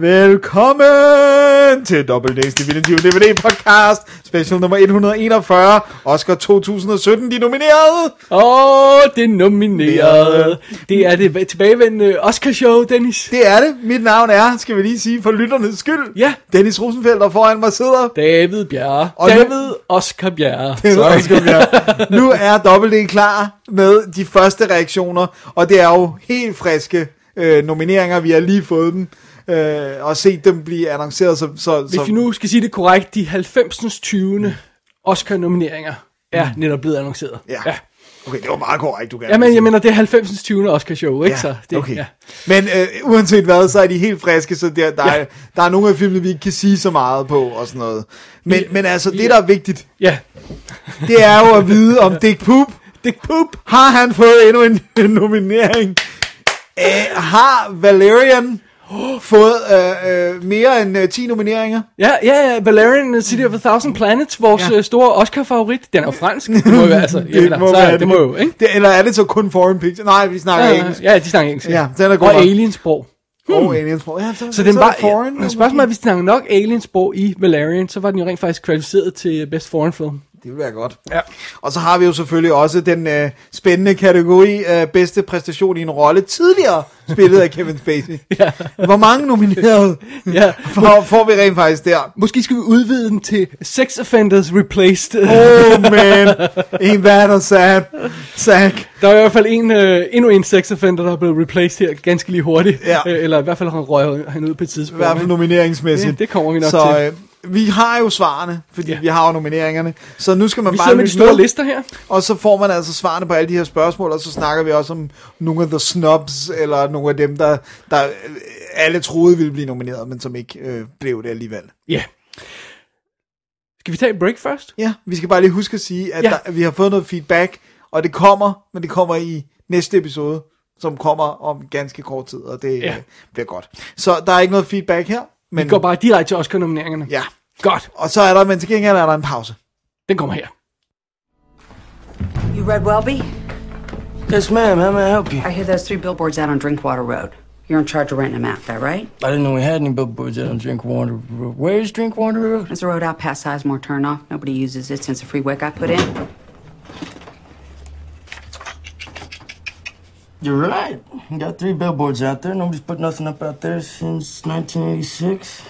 Velkommen til Days Definitive DVD Podcast, special nummer 141, Oscar 2017, de nominerede. Åh, oh, det er nomineret. Det er det tilbagevendende Oscar-show, Dennis. Det er det. Mit navn er, skal vi lige sige, for lytternes skyld. Ja. Dennis Rosenfeldt, og foran mig sidder... David Bjerre. Og nu- David Oscar Bjerre. Det er Sorry. Oscar Bjerre. Nu er Double D klar med de første reaktioner, og det er jo helt friske øh, nomineringer. Vi har lige fået dem, øh, og set dem blive annonceret. Så, så, Hvis vi nu skal sige det korrekt, de 90. 20. Oscar-nomineringer er netop blevet annonceret. Ja. Okay, det var meget korrekt, du gerne Jamen, vil jeg mener, det er 90. 20. Oscar-show, ikke så? Det, okay. Ja. Men øh, uanset hvad, så er de helt friske, så der, der, Ja. er, der er nogle af filmene, vi ikke kan sige så meget på og sådan noget. Men, Vi- men altså, vi- det der er vigtigt, ja. det er jo at vide, om Dick Poop, Dick Poop. har han fået endnu en, en nominering? Æh, har Valerian fået øh, øh, mere end øh, 10 nomineringer? Ja, ja, ja, Valerian City of a Thousand Planets, vores Ja. ja. store Oscar-favorit. Den er jo fransk. Det må jo være, altså. Jeg mener, så, være det må jo, ikke? Det, eller er det så kun foreign picture? Nej, vi snakker Ja, engelsk. ja, de snakker engelsk. Ja, den er god Og nok. aliensprog. Og aliensprog. Ja, så, Så den er var, foreign. ja, spørgsmålet er, hvis de snakker nok aliensprog i Valerian, så var den jo rent faktisk kvalificeret til Best Foreign Film. Det vil være godt. Ja. Og så har vi jo selvfølgelig også den øh, spændende kategori øh, bedste præstation i en rolle tidligere spillet af Kevin Spacey. Ja. Hvor mange nominerede Ja. får, får vi rent faktisk der? Måske skal vi udvide den til Sex Offenders Replaced. Oh man, ain't that a sad sack. Der er i hvert fald en, øh, endnu en sex offender, der er blevet replaced her ganske lige hurtigt. Ja. Øh, eller i hvert fald han røg han ud på et I tidspunkt. hvert fald nomineringsmæssigt. Det- det kommer vi nok så, til. Øh, vi har jo svarene, fordi Ja. vi har jo nomineringerne. Så nu skal man vi bare med de store med, lister her. Og så får man altså svarene på alle de her spørgsmål, og så snakker vi også om nogle af the snubs, eller nogle af dem, der, der øh, alle troede ville blive nomineret, men som ikke øh, blev det alligevel. Ja. Skal vi tage et break først? Ja, vi skal bare lige huske at sige, at, Ja. der, vi har fået noget feedback, og det kommer, men det kommer i næste episode, som kommer om ganske kort tid, og det Ja. ja. bliver godt. Så der er ikke noget feedback her, men Vi går bare direkte til Oscar-nomineringerne. ja. Godt. Og så er der, men til gengæld er der en pause. Den kommer her. You read Welby? Yes, ma'am. How may I help you? I hear those three billboards out on Drinkwater Road. You're in charge of renting them out, that right? I didn't know we had any billboards out on Drinkwater Road. Where is Drinkwater Road? There's a road out past Sizemore Turnoff. Nobody uses it since the freeway got put in. You're right. We got three billboards out there. Nobody's put nothing up out there since 1986.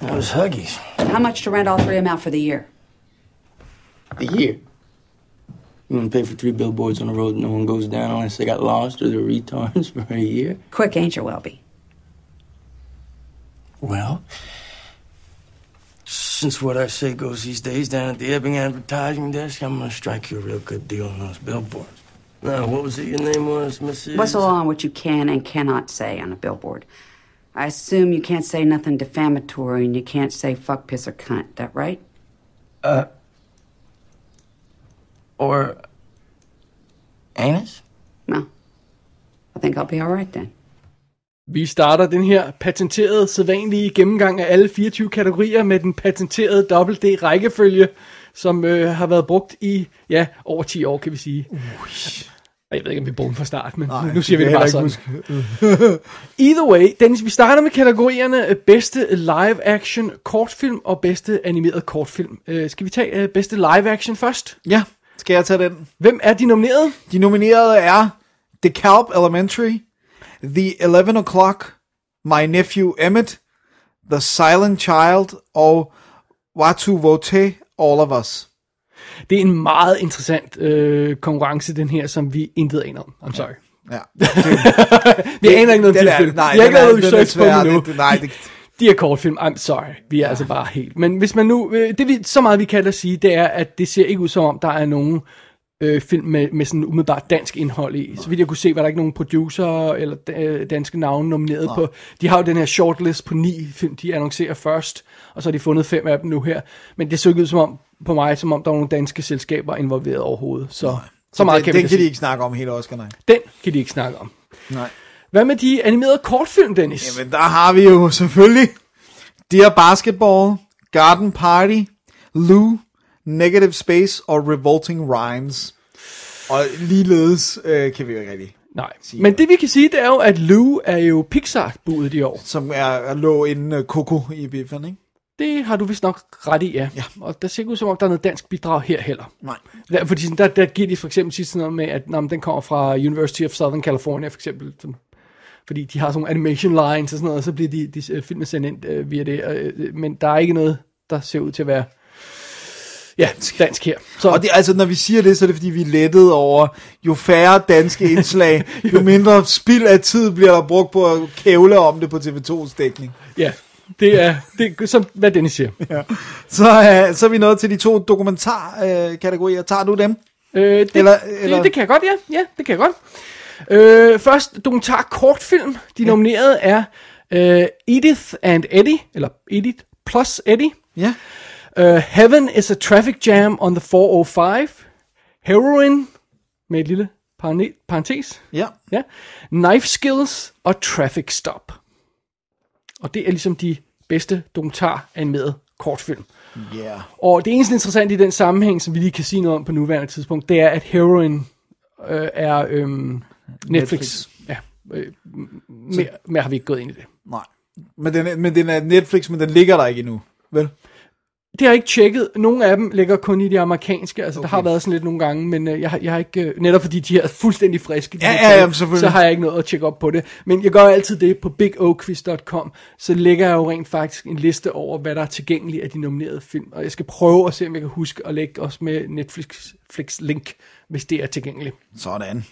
That was Huggies. How much to rent all three of them out for the year? The year. You want to pay for three billboards on the road that no one goes down unless they got lost or they're retards for a year? Quick, ain't you, Welby? Well, since what I say goes these days down at the Ebbing advertising desk, I'm going to strike you a real good deal on those billboards. Now, what was it your name was, Mrs.? What's on what you can and cannot say on a billboard? I assume you can't say nothing defamatory and you can't say fuck, piss, or cunt. That right? Or anus? No. I think I'll be all right then. Vi starter den her patenterede, sædvanlige gennemgang af alle 24 kategorier med den patenterede dobbelt D rækkefølge, som øh, har været brugt i, ja, over 10 år, kan vi sige. Jeg ved ikke, om vi bruger den fra start, men Nej, nu siger vi det bare sådan. Either way, Dennis, vi starter med kategorierne øh, bedste live action kortfilm og bedste animeret kortfilm. Øh, skal vi tage øh, bedste live action først? Ja, skal jeg tage den? Hvem er de nominerede? De nominerede er DeKalb Elementary, The 11 O'Clock, My Nephew Emmett, The Silent Child og Watu Vote, All of Us. Det er en meget interessant øh, konkurrence, den her, som vi intet aner om. I'm sorry. Ja. Vi aner ikke noget om Den de er- film. nej, Vi har ikke er- lavet research på nu. Det- nej, det- De er kortfilm, I'm sorry. Vi er ja. altså bare helt. Men hvis man nu, øh, det vi, så meget vi kan da sige, det er, at det ser ikke ud som om, der er nogen øh, film med, med sådan umiddelbart dansk indhold i. Så vidt jeg kunne se, var der ikke nogen producer eller øh, danske navne nomineret Nej. på. De har jo den her shortlist på ni film, de annoncerer først, og så har de fundet fem af dem nu her. Men det så ikke ud som om, på mig, som om der var nogle danske selskaber involveret overhovedet. Så, så, så meget den, kan den kan de sige. ikke snakke om hele Oscar, nej. Den kan de ikke snakke om. Nej. Hvad med de animerede kortfilm, Dennis? Jamen, der har vi jo selvfølgelig Dear Basketball, Garden Party, Lou, Negative Space og Revolting Rhymes. Og ligeledes øh, kan vi jo ikke rigtig, Nej. Men det vi kan sige, det er jo, at Lou er jo Pixar-budet i år. som er, lå inden uh, Coco i biffen, ikke? Det har du vist nok ret i, ja. Ja. Og der ser ikke ud som om, der er noget dansk bidrag her heller. Nej. Der, fordi sådan, der, der giver de for eksempel sidst sådan noget med, at nå, den kommer fra University of Southern California, for eksempel. Sådan, fordi de har sådan nogle animation lines og sådan noget, og så bliver de, de øh, filmene sendt ind øh, via det. Øh, men der er ikke noget, der ser ud til at være ja, dansk her. Så, Og det, altså, når vi siger det, så er det fordi, vi er lettet over, jo færre danske indslag, jo mindre spild af tid bliver der brugt på at kævle om det på TV2's dækning. ja, det er, det som, hvad Dennis siger. Ja. Så, øh, så er vi nået til de to dokumentarkategorier. Øh, kategorier. Tager du dem? Øh, det, Eller- eller. Det, det kan jeg godt, ja. Ja, det kan jeg godt. Øh, først dokumentar kortfilm. De nominerede er øh, Edith and Eddie, eller Edith plus Eddie. Ja. Uh, Heaven is a traffic jam on the 405. Heroin, med et lille parentes. Ja. Ja. Knife Skills og Traffic Stop. Og det er ligesom de bedste dokumentar animerede kortfilm. Yeah. Og det eneste interessante i den sammenhæng, som vi lige kan sige noget om på nuværende tidspunkt, det er, at Heroin øh, er øhm, Netflix. Netflix. Ja, øh, mere, mere har vi ikke gået ind i det. Nej. Men den, er, men den er Netflix, men den ligger der ikke endnu. Vel? Det har jeg ikke tjekket. Nogle af dem ligger kun i de amerikanske. Altså, okay. der har været sådan lidt nogle gange, men øh, jeg, har, jeg har ikke... Øh, netop fordi de er fuldstændig friske, Ja, ja, jamen, selvfølgelig. så har jeg ikke noget at tjekke op på det. Men jeg gør altid det på bigoquiz.com. Så lægger jeg jo rent faktisk en liste over, hvad der er tilgængeligt af de nominerede film. Og jeg skal prøve at se, om jeg kan huske at lægge også med Netflix Flix link, hvis det er tilgængeligt. Sådan.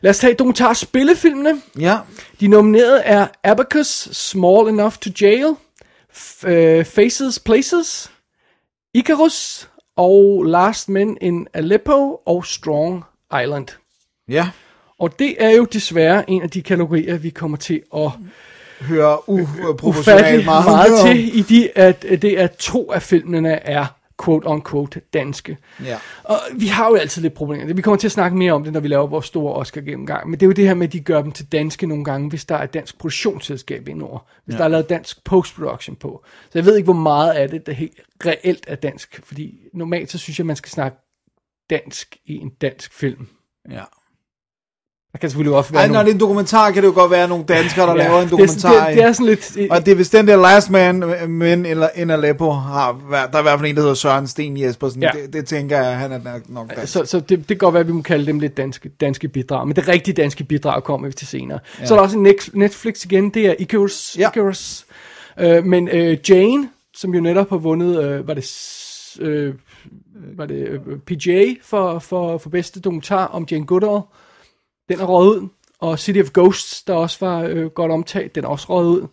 Lad os tage dokumentar spillefilmene. Ja. De nominerede er Abacus, Small Enough to Jail, F- øh, Faces Places, Icarus og Last Men in Aleppo og Strong Island. Ja. Og det er jo desværre en af de kategorier, vi kommer til at Hører uproportionalt meget, meget, til, i de, at at det er to af filmene er quote-unquote danske. Ja. Og vi har jo altid lidt problemer. Vi kommer til at snakke mere om det, når vi laver vores store Oscar gennemgang. Men det er jo det her med, at de gør dem til danske nogle gange, hvis der er et dansk produktionsselskab indover. Hvis ja. der er lavet dansk post-production på. Så jeg ved ikke, hvor meget af det, der helt reelt er dansk. Fordi normalt så synes jeg, man skal snakke dansk i en dansk film. ja. Der kan selvfølgelig også være Ej, når det er en dokumentar, kan det jo godt være nogle danskere, der Ja, laver en det er sådan- dokumentar. Det, det er sådan lidt... Og det er hvis den der Last Man Men in Aleppo har der er i hvert fald en, der hedder Søren Sten Jespersen. Ja. Det, det, tænker jeg, han er nok, nok dansk. Så, så det, det kan godt være, at vi må kalde dem lidt danske, danske bidrag. Men det rigtige danske bidrag kommer vi til senere. Ja. Så er der også en Netflix igen, det er Icarus. Ja. Icarus. Øh, men øh, Jane, som jo netop har vundet, øh, var det, øh, var det øh, PGA for, for, for bedste dokumentar om Jane Goodall. Den er røget ud. Og City of Ghosts, der også var øh, godt omtalt, den er også røget ud.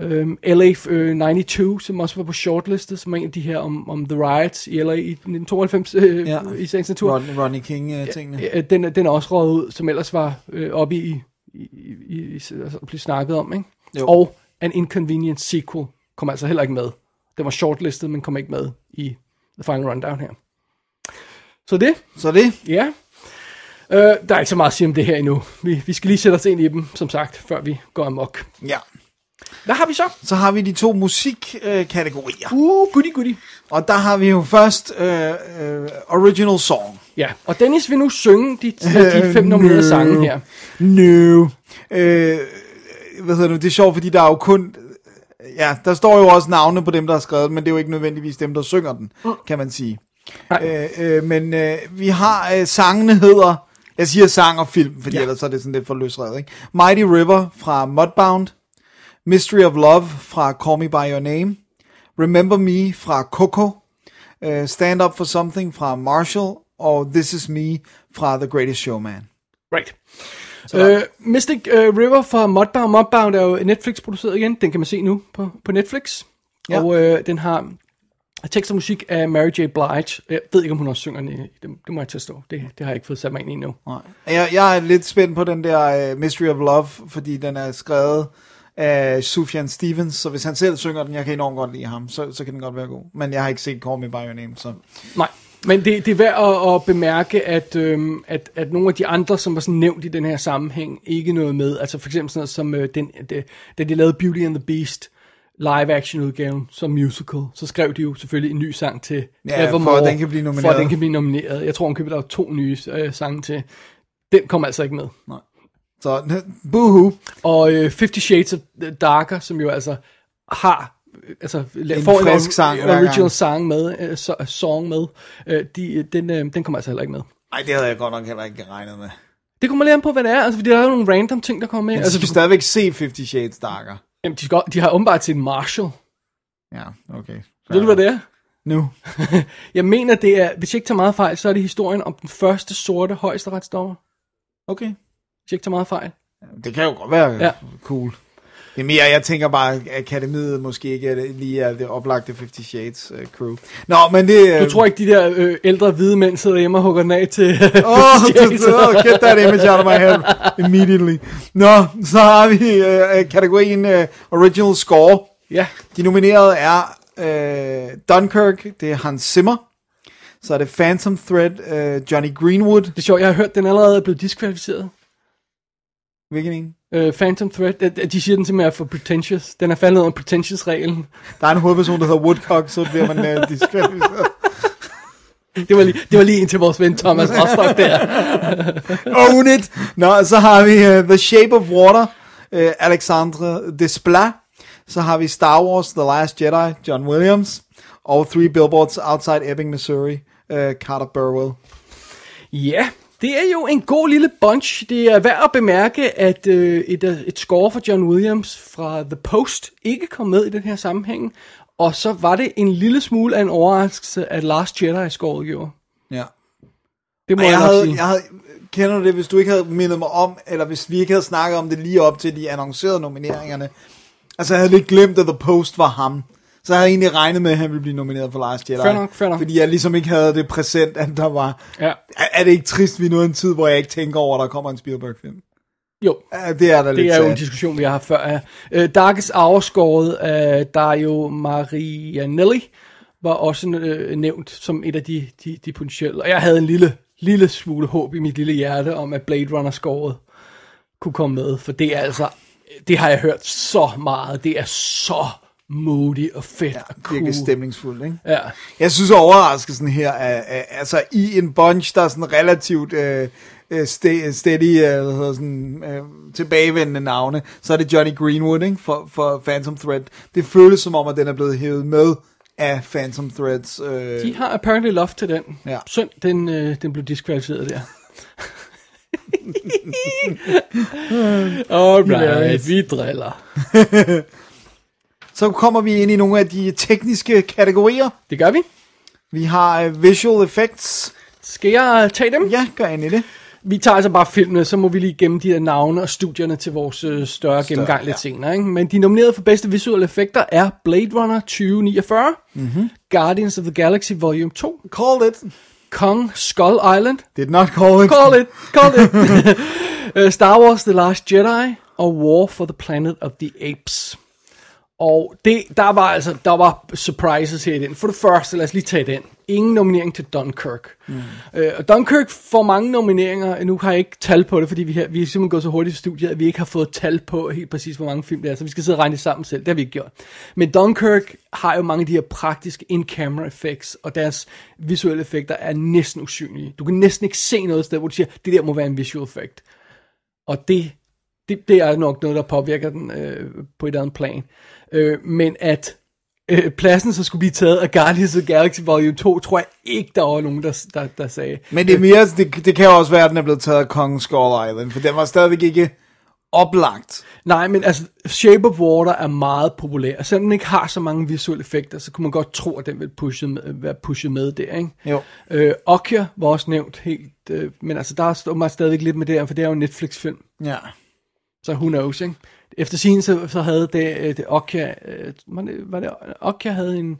Øhm, LA øh, 92, som også var på shortlistet, som er en af de her om, om The Riots i LA i 1992 øh, Ja. i sagens natur. Ron, Ronnie King-tingene. Ja, den, den er også røget ud, som ellers var øh, oppe i, i, i, i altså, blive snakket om, ikke? Jo. Og An Inconvenient Sequel kom altså heller ikke med. Den var shortlistet, men kom ikke med i The Final Rundown her. Så det, Så det, ja. Øh, der er ikke så meget at sige om det her endnu. Vi, vi skal lige sætte os ind i dem, som sagt, før vi går amok. ja. Hvad har vi så? Så har vi de to musikkategorier. Uh, goody goody. Og der har vi jo først øh, øh, Original Song. Ja, og Dennis vil nu synge de, de fem nominerede no. sange her. No. Øh, hvad hedder det? Det er sjovt, fordi der er jo kun... Ja, der står jo også navne på dem, der har skrevet, men det er jo ikke nødvendigvis dem, der synger den, kan man sige. Nej. Øh, øh, men øh, vi har øh, sangene hedder... Jeg siger sang og film, fordi Ja. ellers er det sådan lidt for løsredet, ikke? Mighty River fra Mudbound. Mystery of Love fra Call Me By Your Name. Remember Me fra Coco. Uh, Stand Up For Something fra Marshall. Og This Is Me fra The Greatest Showman. Right. Øh, Mystic øh, River fra Mudbound. Mudbound er jo Netflix produceret igen. Den kan man se nu på, på Netflix. Ja. Og øh, den har Tekst og musik af Mary J. Blige. Jeg ved ikke, om hun også synger den det, det må jeg tilstå. Det, det har jeg ikke fået sat mig ind i endnu. Nej. Jeg, jeg er lidt spændt på den der uh, Mystery of Love, fordi den er skrevet af Sufjan Stevens, så hvis han selv synger den, jeg kan enormt godt lide ham, så, så kan den godt være god. Men jeg har ikke set Call Me By Your Name, så... Nej, men det, det er værd at, at bemærke, at, øhm, at, at nogle af de andre, som var sådan nævnt i den her sammenhæng, ikke noget med. Altså for eksempel sådan noget som, øh, den, det, da de lavede Beauty and the Beast, live-action udgaven som musical, så skrev de jo selvfølgelig en ny sang til Ja, for at den kan blive nomineret. For at den kan blive nomineret. Jeg tror, hun købte der to nye øh, sange til. Den kom altså ikke med. Så, boohoo. Og øh, Fifty Shades of Darker, som jo altså har øh, altså En får frisk en sang original sang med, øh, so, song med, øh, de, den, øh, den kommer altså heller ikke med. Nej, det havde jeg godt nok heller ikke regnet med. Det kommer lidt an på, hvad det er, altså fordi der er jo nogle random ting, der kommer med. Men Altså, du du, stadigvæk se Fifty Shades Darker. Jamen, de, skal, de har åbenbart til en Marshall. Ja, okay. Ved du, hvad det er? Nu. Jeg mener, det er, hvis jeg ikke tager meget fejl, så er det historien om den første sorte højesteretsdommer. Okay. Hvis jeg ikke tager meget fejl. Det kan jo godt være ja. cool. Det er mere, jeg tænker bare, at akademiet måske ikke er det, lige er det oplagte Fifty Shades uh, crew. Nå, men det... Du tror ikke, de der øh, ældre hvide mænd sidder hjemme og hugger den af til... Oh, oh, get that image out of my head immediately. Nå, så har vi uh, kategorien uh, Original Score. ja, De nominerede er uh, Dunkirk, det er Hans Zimmer. Så er det Phantom Thread, uh, Johnny Greenwood. det er sjovt, jeg har hørt, den allerede er blevet diskvalificeret. Hvilken en? Uh, Phantom Thread, de, siger den simpelthen er for pretentious. Den er faldet under pretentious-reglen. Der er en hovedperson, der hedder Woodcock, så bliver man uh, diskvalificeret. Det var lige, det var lige en til vores ven Thomas Rostock der. Own it! Nå, så har vi uh, The Shape of Water, uh, Alexandre Desplat. Så har vi Star Wars, The Last Jedi, John Williams. Og Three Billboards Outside Ebbing, Missouri, uh, Carter Burwell. Ja, det er jo en god lille bunch. Det er værd at bemærke, at øh, et, øh, et score for John Williams fra The Post ikke kom med i den her sammenhæng. Og så var det en lille smule af en overraskelse, at Last Jedi scoret gjorde. Ja. Det må jeg, jeg havde, sige. jeg havde, kender det, hvis du ikke havde mindet mig om, eller hvis vi ikke havde snakket om det lige op til de annoncerede nomineringerne. Altså, jeg havde lidt glemt, at The Post var ham. Så jeg havde egentlig regnet med, at han ville blive nomineret for Last Jedi. Fair nok, fair nok. Fordi jeg ligesom ikke havde det præsent, at der var... Ja. Er, er det ikke trist, vi er nået en tid, hvor jeg ikke tænker over, at der kommer en Spielberg-film? Jo, Ja, det er der lidt det er jo en sad. diskussion, vi har haft før. Uh, Darkest Hour scoret af Dario Marianelli var også uh, nævnt som et af de, de, de potentielle. Og jeg havde en lille, lille smule håb i mit lille hjerte om, at Blade Runner scoret kunne komme med. For det er altså, det har jeg hørt så meget. Det er så moody og fedt ja, og cool. Virkelig stemningsfuldt, ikke? Ja. Jeg synes overraskelsen her er, er altså i en bunch, der er sådan relativt øh, øh, ste- steady, øh, hvad hedder sådan, øh, tilbagevendende navne, så er det Johnny Greenwood ikke, for, for Phantom Thread. Det føles som om, at den er blevet hævet med af Phantom Threads. Øh, De har apparently love til den. Ja. Synd, den, øh, den blev diskvalificeret der. Alright, vi driller. så kommer vi ind i nogle af de tekniske kategorier. Det gør vi. Vi har øh, visual effects. Skal jeg tage dem? Ja, gør ind i det. Vi tager altså bare filmene, så må vi lige gemme de der navne og studierne til vores øh, større gennemgang lidt ja. senere. Ikke? Men de nominerede for bedste visuelle effekter er Blade Runner 2049, mm-hmm. Guardians of the Galaxy Volume 2, Call it. Kong Skull Island, Did not call it. call it, call it, Star Wars The Last Jedi og War for the Planet of the Apes. Og det, der var altså, der var surprises her i den. For det første, lad os lige tage den. Ingen nominering til Dunkirk. Mm. Øh, og Dunkirk får mange nomineringer. Nu har jeg ikke tal på det, fordi vi, har, vi er simpelthen gået så hurtigt i studiet, at vi ikke har fået tal på helt præcis, hvor mange film det er. Så vi skal sidde og regne det sammen selv. Det har vi ikke gjort. Men Dunkirk har jo mange af de her praktiske in-camera effects, og deres visuelle effekter er næsten usynlige. Du kan næsten ikke se noget sted, hvor du siger, det der må være en visual effect. Og det, det, det er nok noget, der påvirker den øh, på et andet plan. Øh, men at øh, pladsen så skulle blive taget af Guardians of the Galaxy Volume 2, tror jeg ikke, der var nogen, der, der, der sagde. Men det, er mere, det, det kan jo også være, at den er blevet taget af Kong Skull Island, for den var stadigvæk ikke oplagt. Nej, men altså, Shape of Water er meget populær. Og selvom den ikke har så mange visuelle effekter, så kunne man godt tro, at den ville pushe med, være pushet med der, ikke? Jo. Øh, Okja var også nævnt helt, øh, men altså, der står mig stadigvæk lidt med det her, for det er jo en Netflix-film. Ja. Så who knows, ikke? Efter sin så, så havde det, øh, det Okja, øh, var det, Okja havde en,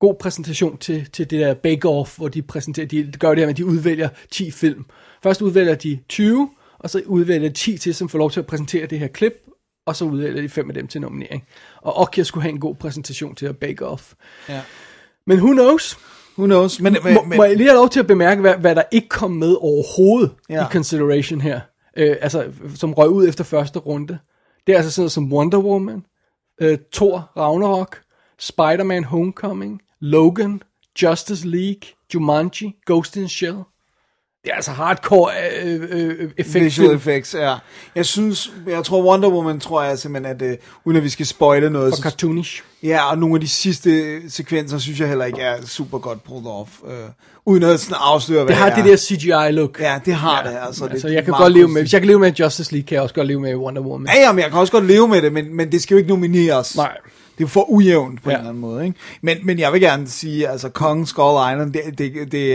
god præsentation til, til det der bake-off, hvor de præsenterer, de gør det her at de udvælger 10 film. Først udvælger de 20, og så udvælger de 10 til, som får lov til at præsentere det her klip, og så udvælger de fem af dem til nominering. Og Okja skulle have en god præsentation til at bake-off. Ja. Men who knows? Who knows? Men, men, Må, men, må jeg lige have lov til at bemærke, hvad, hvad der ikke kom med overhovedet. Ja. i consideration her? Øh, altså, som røg ud efter første runde. Det er altså sådan noget som Wonder Woman, øh, Thor Ragnarok, Spider-Man Homecoming, Logan, Justice League, Jumanji, Ghost in the Shell. Det er altså hardcore øh, øh, effekt. Visual effects, ja. Jeg synes, jeg tror Wonder Woman, tror jeg simpelthen, at uh, uden at vi skal spoile noget, For så, cartoonish. ja, og nogle af de sidste sekvenser, synes jeg heller ikke er super godt pulled off, uh, uden at sådan afsløre, hvad Det har det der CGI-look. Ja, det har det, altså. Altså, det, jeg kan godt leve med, hvis jeg kan leve med Justice League, kan jeg også godt leve med Wonder Woman. Ja, ja, men jeg kan også godt leve med det, men, men det skal jo ikke nomineres. Nej. Det er for ujævnt på Ja. ja. en eller anden måde, ikke? Men, men jeg vil gerne sige, altså Kong Skull Island, det, det, det,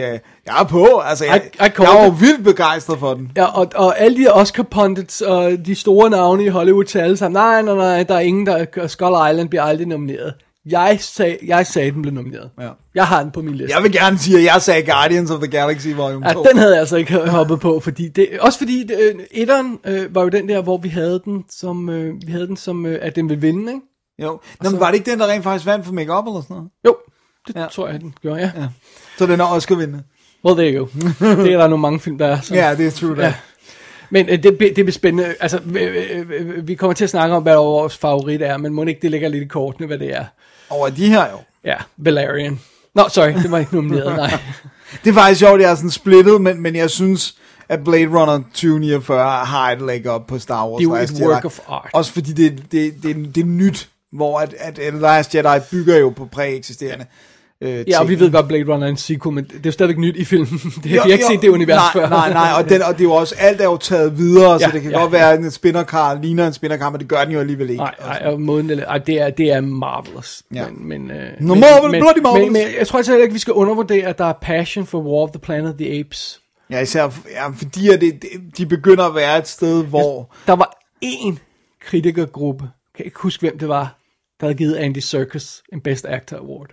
jeg er på. Altså, jeg, I- I jeg jo it. vildt begejstret for den. Ja, og, og alle de Oscar pundits og de store navne i Hollywood til alle sammen, nej, nej, nej, der er ingen, der Skull Island bliver aldrig nomineret. Jeg sagde, jeg sagde, den blev nomineret. Ja. Jeg har den på min liste. Jeg vil gerne sige, at jeg sagde Guardians of the Galaxy Volume Ja, 2. den havde jeg altså ikke hoppet på, fordi det, også fordi det, øh, etteren øh, var jo den der, hvor vi havde den som, øh, vi havde den som, øh, at den ville vinde, ikke? Jo. Nå, men var det ikke den, der rent faktisk vandt for make-up eller sådan noget? Jo, det ja. Tror jeg, den gjorde, ja. ja. Så den er også vinde. Well, there you go. det er der nogle mange film, der er. Så. Ja, det er true that. Ja. Men øh, det, det bliver spændende. Altså, vi, vi, vi kommer til at snakke om, hvad vores favorit er, men må ikke det ligger lidt i kortene, hvad det er. Over de her jo. Ja, Valerian. Nå, sorry, det var ikke nomineret, nej. Det er faktisk sjovt, jeg er sådan splittet, men, men jeg synes, at Blade Runner 2049 har et leg up på Star Wars Det er jo et work of art. Også fordi det, det, det, det er nyt, hvor at, at, at Last Jedi bygger jo på præeksisterende øh, Ja, og vi ved godt, Blade Runner er en sequel, men det er jo stadigvæk nyt i filmen. Det, vi Jo, har ikke jo, set det univers nej, før. Nej, nej, og, den, og det er jo også, alt er jo taget videre, ja, så det kan ja, godt ja. være, at en spinnerkar ligner en spinnerkar, men det gør den jo alligevel ikke. Nej, nej, og måden, eller, ej, det er, det er marvelous. Ja. Men, men, øh, Nå, men, Marvel, men, bloody marvelous. Men, men, jeg tror altså ikke, vi skal undervurdere, at der er passion for War of the Planet of the Apes. Ja, især ja, fordi at det, de begynder at være et sted, hvor... Der var én kritikergruppe, kan ikke huske, hvem det var, der havde givet Andy Serkis en Best Actor Award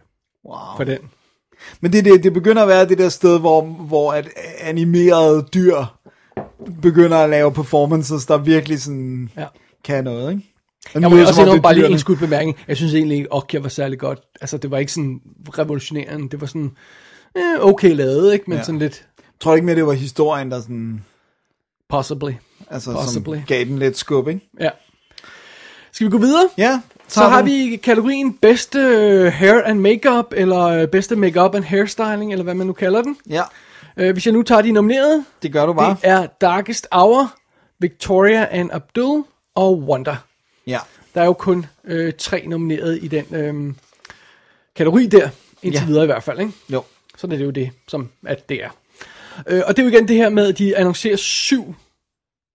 Wow. for den. Men det, det, det begynder at være det der sted, hvor, hvor at animerede dyr begynder at lave performances, der virkelig sådan Ja. kan noget, ikke? Og Jeg må også endnu bare lige en skud bemærkning. Jeg synes egentlig ikke, Okja var særlig godt. Altså, det var ikke sådan revolutionerende. Det var sådan eh, okay lavet, ikke? Men. Ja. sådan lidt Jeg tror ikke mere, det var historien, der sådan, possibly. altså, Possibly. som gav den lidt skub, ikke? Ja. Skal vi gå videre? Ja, Så har vi kategorien bedste øh, hair and makeup, eller øh, bedste makeup and hairstyling, eller hvad man nu kalder den. Ja, Øh, hvis jeg nu tager de nominerede, det gør du bare. det er Darkest Hour, Victoria and Abdul og Wonder. Ja. Der er jo kun øh, tre nomineret i den øh, kategori der, indtil Ja. videre i hvert fald, ikke? Jo. Så er det jo det, som at det er. Øh, og det er jo igen det her med, at de annoncerer syv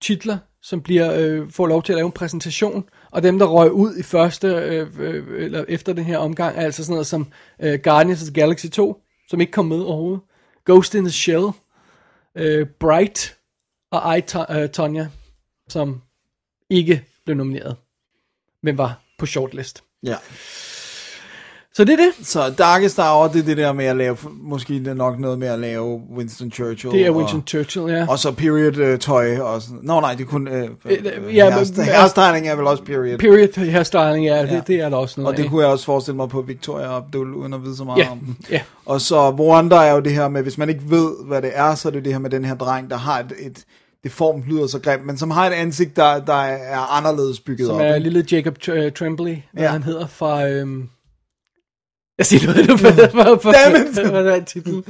titler, som bliver øh, får lov til at lave en præsentation, og dem, der røg ud i første, øh, øh, eller efter den her omgang, er altså sådan noget som øh, Guardians of the Galaxy 2, som ikke kom med overhovedet, Ghost in the Shell, øh, Bright og I, To- øh, Tonya, som ikke blev nomineret, men var på shortlist. Ja. Så det er det. Så Darkest Hour, det er det der med at lave, måske det er nok noget med at lave Winston Churchill. Det er og- Winston Churchill, ja. Og så period uh, tøj og sådan. Nå nej, det er kun... Uh, Øh, uh, ja, hairstyling er vel også period. Period hairstyling, ja, det, Ja. det er der også noget og det af. kunne jeg også forestille mig på Victoria Abdul, uden at vide så meget Ja, om den. ja. Og så Wonder er jo det her med, hvis man ikke ved, hvad det er, så er det det her med den her dreng, der har et, et det form lyder så grimt, men som har et ansigt, der, der er anderledes bygget Som op. er ikke? lille Jacob uh, Tremblay, hvad Ja. han hedder fra... Øhm... Jeg siger noget, du for, for, for, Damn it! Hvad er titlen?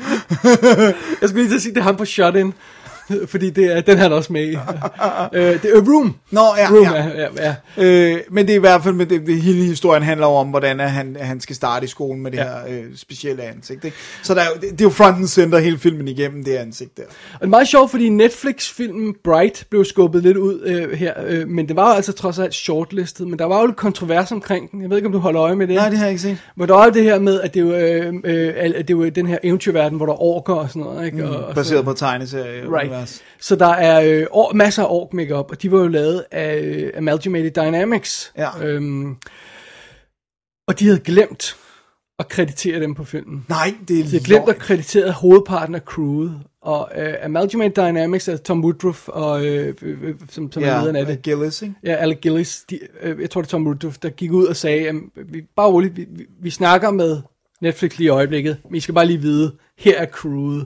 jeg skulle lige til at sige, det er ham på Shut In. Fordi det er, den har han også med i. øh, det er Room. Nå, ja, Room ja. er, ja, ja. Øh, men det er i hvert fald, med det, det, hele historien handler om, hvordan han, han skal starte i skolen med det Ja. her øh, specielle ansigt. Ikke? Så der er, det, det er jo front and center hele filmen igennem, det ansigt der. Og det er meget sjovt, fordi Netflix-filmen Bright blev skubbet lidt ud øh, her, øh, men det var jo altså trods alt shortlistet, men der var jo lidt kontrovers omkring den. Jeg ved ikke, om du holder øje med det. Nej, det har jeg ikke set. Hvor der er det her med, at det er jo, øh, øh, det er jo den her eventyrverden, hvor der orker og sådan noget. Ikke? Og, og Baseret på tegneserie. Right. Så der er øh, or, masser af ork makeup, og de var jo lavet af øh, Amalgamated Dynamics. Ja. Øhm, og de havde glemt at kreditere dem på filmen. Nej, det er De har glemt at kreditere hovedparten af crewet. Og uh, Amalgamate Dynamics er Tom Woodruff, og, øh, øh, øh, som, som er lederen af det. Gillis, ikke? Ja, Alec Gillis, de, øh, jeg tror det er Tom Woodruff, der gik ud og sagde, at vi, bare roligt, vi, vi, vi snakker med Netflix lige i øjeblikket, men I skal bare lige vide, her er crewet,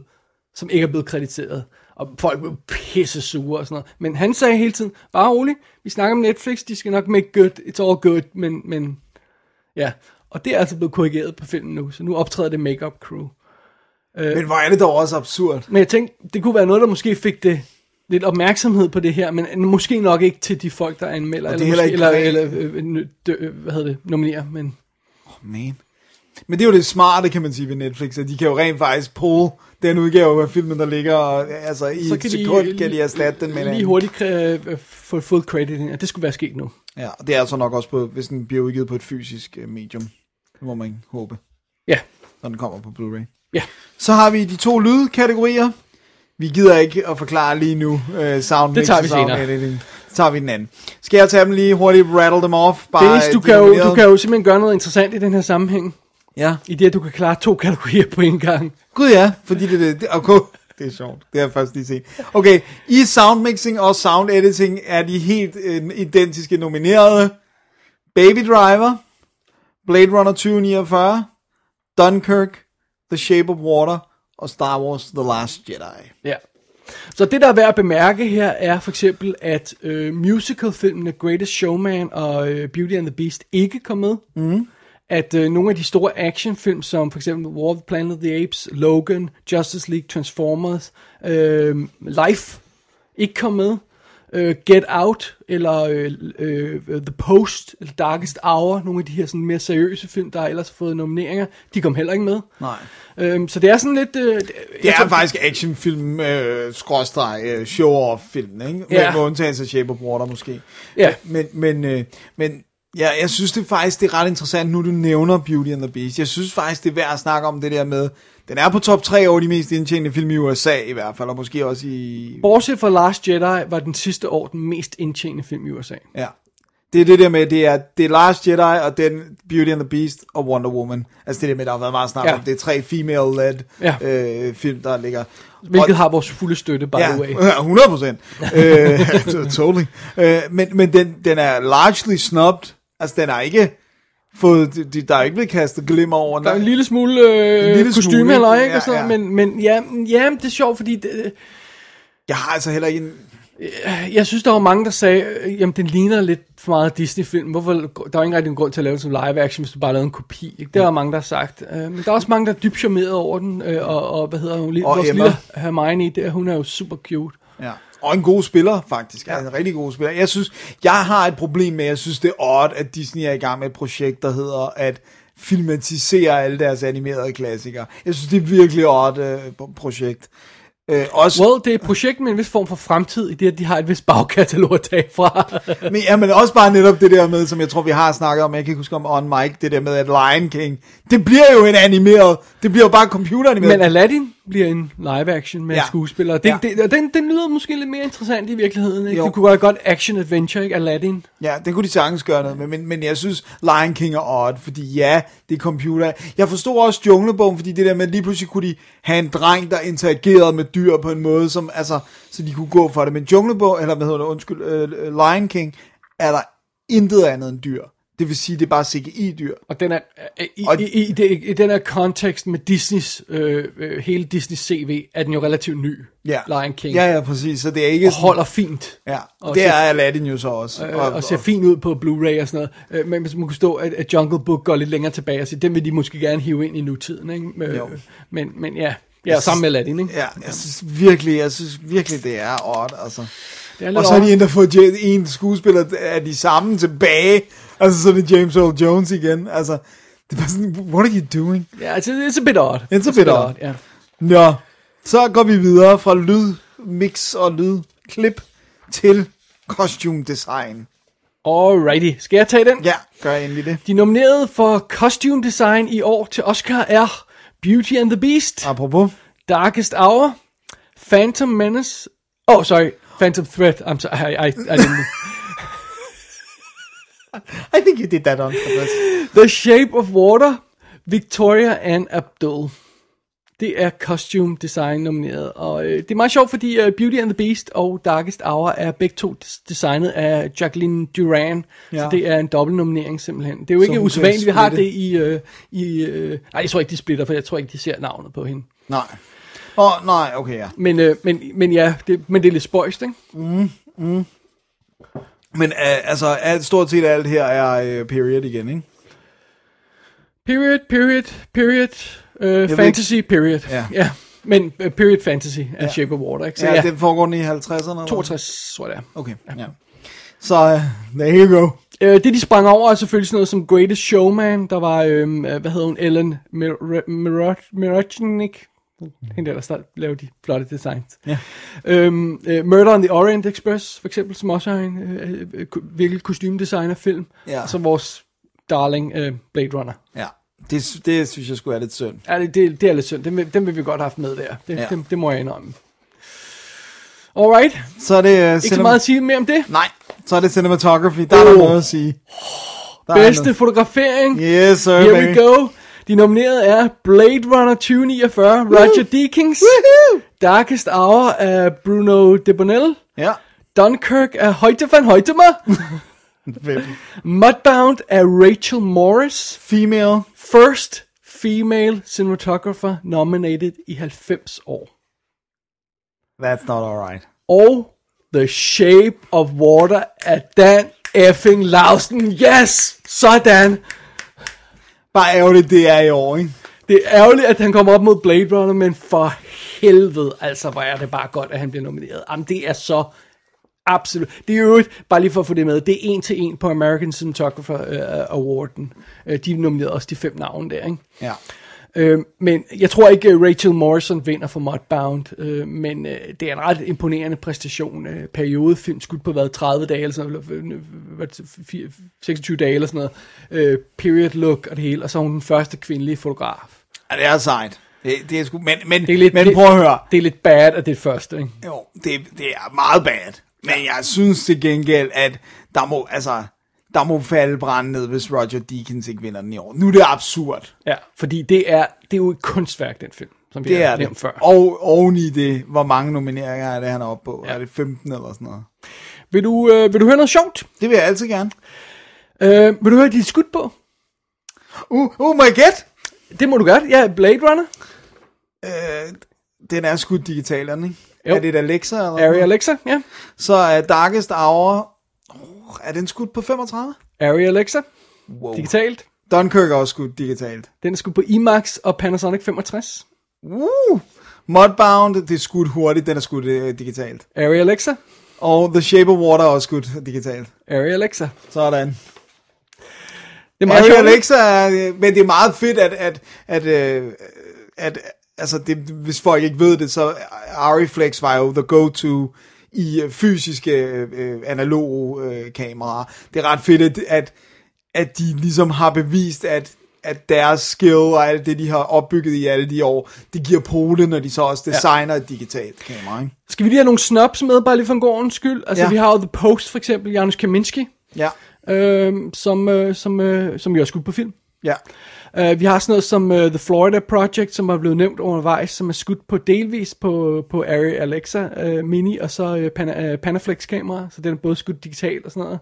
som ikke er blevet krediteret. Og folk blev pisse sure og sådan noget. Men han sagde hele tiden, bare roligt, vi snakker med Netflix, de skal nok make good, it's all good, men, men ja. Og det er altså blevet korrigeret på filmen nu, så nu optræder det makeup crew. Men hvor er det dog også absurd. Men jeg tænkte, det kunne være noget, der måske fik det lidt opmærksomhed på det her, men måske nok ikke til de folk, der anmelder, er eller, måske, eller, rent- eller øh, dø, øh, hvad hedder det, nominerer, men Man. Men det er jo det smarte, kan man sige, ved Netflix, at de kan jo rent faktisk pull den udgave af filmen, der ligger, og, altså i så et sekund de, kan de erstatte den med lige hurtigt øh, få full credit og det skulle være sket nu. Ja, og det er altså nok også på, hvis den bliver udgivet på et fysisk øh, medium. Må man håbe, Ja, når den kommer på Blu-ray. ja. Så har vi de to lydkategorier. Vi gider ikke at forklare lige nu uh, sound Det tager vi senere. editing. Så tager vi den anden. Skal jeg tage dem lige hurtigt, rattle dem off? Bare Dennis, du kan, jo, du kan jo simpelthen gøre noget interessant i den her sammenhæng, Ja. i det, at du kan klare to kategorier på en gang. Gud ja, fordi det, det, det, okay. det er sjovt. Det har jeg først lige set. Okay, i soundmixing og sound editing er de helt øh, identiske nominerede. Baby Driver, Blade Runner 2049, Dunkirk, The Shape of Water og Star Wars The Last Jedi. Ja. Så det, der er værd at bemærke her, er for eksempel, at øh, musicalfilmene Greatest Showman og øh, Beauty and the Beast ikke kom med. Mm. At øh, nogle af de store actionfilm, som for eksempel War of the Planet of the Apes, Logan, Justice League, Transformers, øh, Life, ikke kom med. Øh, Get Out, eller øh, øh, The Post, eller Darkest Hour, nogle af de her sådan mere seriøse film, der ellers har fået nomineringer, de kom heller ikke med. Nej. Øhm, så det er sådan lidt... Øh, Det er faktisk actionfilm, øh, skråstreg, øh, show-off-film, ikke? Med, Ja. med undtagelse af Shape of Water måske. Ja. Men, men, øh, men ja, jeg synes det faktisk, det er ret interessant, nu du nævner Beauty and the Beast. Jeg synes faktisk, det er værd at snakke om det der med, den er på top 3 over de mest indtjenende film i USA i hvert fald, og måske også i... Bortset fra Last Jedi var den sidste år den mest indtjenende film i USA. Ja. Det er det der med, det er, det er Last Jedi, og den Beauty and the Beast og Wonder Woman. Altså det der med, der har været meget snak Ja. om, det er tre female-led Ja. øh, film, der ligger. Hvilket Og- har vores fulde støtte, by Ja, the way. ja, 100 procent. øh, totally. Øh, men men den, den er largely snubbed. Altså, den er ikke fået, de- de, der er ikke blevet kastet glimmer over. Der er en lille smule øh, En lille kostyme, smule, eller ikke? Ja, og sådan, ja. Men, men ja, ja, det er sjovt, fordi det, Jeg har altså heller ikke en... jeg synes, der var mange, der sagde, øh, jamen den ligner lidt for meget Disney-film. Hvorfor, der er ikke rigtig en grund til at lave det som live action, hvis du bare lavede en kopi. Ikke? Det er der mange, der har sagt. Øh, men der er også mange, der er dybt charmeret over den. Øh, og, og, hvad hedder hun? Og vores Emma. lille Hermione, der, hun er jo super cute. Ja. Og en god spiller, faktisk. Ja. En rigtig god spiller. Jeg synes, jeg har et problem med, jeg synes, det er odd, at Disney er i gang med et projekt, der hedder at filmatisere alle deres animerede klassikere. Jeg synes, det er virkelig odd øh, projekt. Øh, også, Well, det er et projekt med en vis form for fremtid, i det, at de har et vis bagkatalog at tage fra. Men, ja, men også bare netop det der med, som jeg tror, vi har snakket om, jeg kan ikke huske om on mic, det der med, at Lion King, det bliver jo en animeret, det bliver jo bare computeranimeret. Men Aladdin bliver en live action med Ja. skuespillere. Det, Ja. det, og den, den lyder måske lidt mere interessant i virkeligheden. Ikke? Jo. Det kunne være godt action adventure, ikke? Aladdin. Ja, det kunne de sagtens gøre noget med, men, men jeg synes, Lion King er odd, fordi ja, det er computer. Jeg forstod også Junglebogen, fordi det der med, at lige pludselig kunne de have en dreng, der interagerede med dyr på en måde, som, altså, så de kunne gå for det. Men Junglebogen, eller hvad hedder det, undskyld, uh, Lion King, er der intet andet end dyr. Det vil sige, det er bare CGI-dyr. Og den er, øh, i, Og- i, i, det, i den her kontekst med Disneys, øh, øh, hele Disneys CV, er den jo relativt ny. Ja. Lion King. Ja, ja, præcis. Så det er ikke Og holder fint. Ja, og Og det ser- er Aladdin jo så også. Øh, og ser fint ud på Blu-ray og sådan noget. Øh, men hvis man kunne stå, at, at Jungle Book går lidt længere tilbage og sige, den vil de måske gerne hive ind i nutiden. Ikke? Øh, Jo. Men, men ja, ja sammen med Aladdin. Ikke? Ja, jeg synes virkelig, jeg synes virkelig, det er odd, altså. Det er Og så har de endda fået en skuespiller af de samme tilbage. Altså, så er det James Earl Jones igen. Altså, det bare sådan, what are you doing? Ja, altså, it's a bit odd. It's a bit odd. Ja. Nå, så går vi videre fra lydmix og lydklip til costume design. Alrighty, skal jeg tage den? Ja, gør endelig det. De nominerede for costume design i år til Oscar er Beauty and the Beast, Apropos. Darkest Hour, Phantom Menace, oh sorry, Phantom Threat, I'm sorry, I, I, I didn't. I think you did that on purpose. The Shape of Water, Victoria Ann Abdul. Det er costume design nomineret, og øh, det er meget sjovt, fordi øh, Beauty and the Beast og Darkest Hour er begge to des- designet af Jacqueline Duran, ja. Så det er en dobbelt nominering simpelthen. Det er jo ikke usædvanligt, vi har det i, øh, i øh, nej, jeg tror ikke, de splitter, for jeg tror ikke, de ser navnet på hende. Nej. Åh, oh, nej, okay, ja. Men, øh, men, men ja, det, men det er lidt spøjst, ikke? Men uh, altså, alt, stort set alt her er uh, period igen, ikke? Period, period, period, øh, fantasy, period. Ja. ja. Men uh, period fantasy er ja. Shape of Water, ikke? Så Ja, ja, ja. det foregår den i 50'erne? eller hvad? 62, tror jeg det er. Okay, ja. Så, uh, there you go. Øh, det de sprang over er selvfølgelig sådan noget som Greatest Showman. Der var, øhm, øh, hvad hedder hun, Ellen Mirochnik. Hende der, der laver de flotte designs. Ja. Øhm, øh, Murder on the Orient Express, for eksempel, som også er en øh, øh, ku- virkelig kostymdesigner-film. Ja. Og så vores darling øh, Blade Runner. Ja, det, det synes jeg skulle er lidt synd. Ja, det, det, det er lidt synd. Dem, vil- dem vil vi godt have haft med der. Det, Ja. dem, det må jeg indrømme. Alright. Så er det... Uh, Ikke så meget at sige mere om det. Nej, så er det cinematography. Der er Oh. der noget at sige. Der er Bedste noget. fotografering. Yes, sir, Here baby. we go. De nominerede er Blade Runner 2049, Roger Deakins, Darkest Hour af Bruno de Ja. Dunkirk af Højte van Højtemer, Fedt. Mudbound af Rachel Morris, Female. First Female Cinematographer nominated i 90 år, That's not alright. og The Shape of Water af Dan effing Lausten. Yes! Sådan! Bare ærgerligt, det er i år, ikke? Det er ærgerligt, at han kommer op mod Blade Runner, men for helvede, altså, hvor er det bare godt, at han bliver nomineret. Jamen, det er så absolut. Det er jo øvrigt, bare lige for at få det med, det er en til en på American Cinematographer uh, Awarden. Uh, de nominerede også de fem navne der, ikke? Ja. Øh, men jeg tror ikke, at Rachel Morrison vinder for Mudbound, øh, men øh, det er en ret imponerende præstation. Øh, periodefilm skudt på hvad, 30 dage, eller sådan noget, eller, hvad, fire- 26 dage eller sådan noget. Øh, period look og det hele, og så er hun den første kvindelige fotograf. ja, det er sejt. Det, det er sgu, men, men, Det er lidt, men prøv at høre. Det er lidt bad, at det er første, ikke? Jo, det, det er meget bad. Men jeg synes til gengæld, at der må, altså, der må falde brand ned, hvis Roger Deakins ikke vinder den i år. Nu er det absurd. Ja, fordi det er, det er jo et kunstværk, den film, som vi Det har er nævnt det. før. Og oven i det, hvor mange nomineringer er det, han er oppe på? Ja. Er det 15 eller sådan noget? Vil, du, øh, vil du høre noget sjovt? Det vil jeg altid gerne. Øh, vil du høre dit skud på? Uh, uh, my get! Det må du godt. Ja, Blade Runner. Øh, den er skudt digitalt, er ikke? Jo. Er det et Alexa? Eller Ari noget? Alexa, ja. Så er Darkest Hour... Oh, er den skudt på 35? Ari Alexa, Wow. digitalt. Dunkirk er også skudt digitalt. Den er skudt på IMAX og Panasonic 65. Uh! Mudbound, det er skudt hurtigt, den er skudt øh, digitalt. Ari Alexa, Og The Shape of Water er også skudt digitalt. Ari Alexa. Sådan. Det er meget Harry sjovt. Alexa, er, øh, men det er meget fedt, at, at, at, øh, at altså det, hvis folk ikke ved det, så Ariflex var jo the go-to i øh, fysiske øh, analoge øh, kameraer. Det er ret fedt, at, at, de ligesom har bevist, at at deres skill og alt det, de har opbygget i alle de år, det giver pote, når de så også designer ja. et digitalt kamera, ikke? Skal vi lige have nogle snobs med, bare lige for en god ordens skyld? Altså, ja. vi har jo The Post, for eksempel, Janusz Kaminski, Ja, øh, som, øh, som, øh, som jo er skudt på film. ja. Uh, vi har sådan noget som uh, The Florida Project, som er blevet nævnt undervejs, som er skudt på delvis på, på Arri Alexa uh, Mini, og så uh, Pana, uh, Panaflex kamera, så den er både skudt digitalt og sådan noget.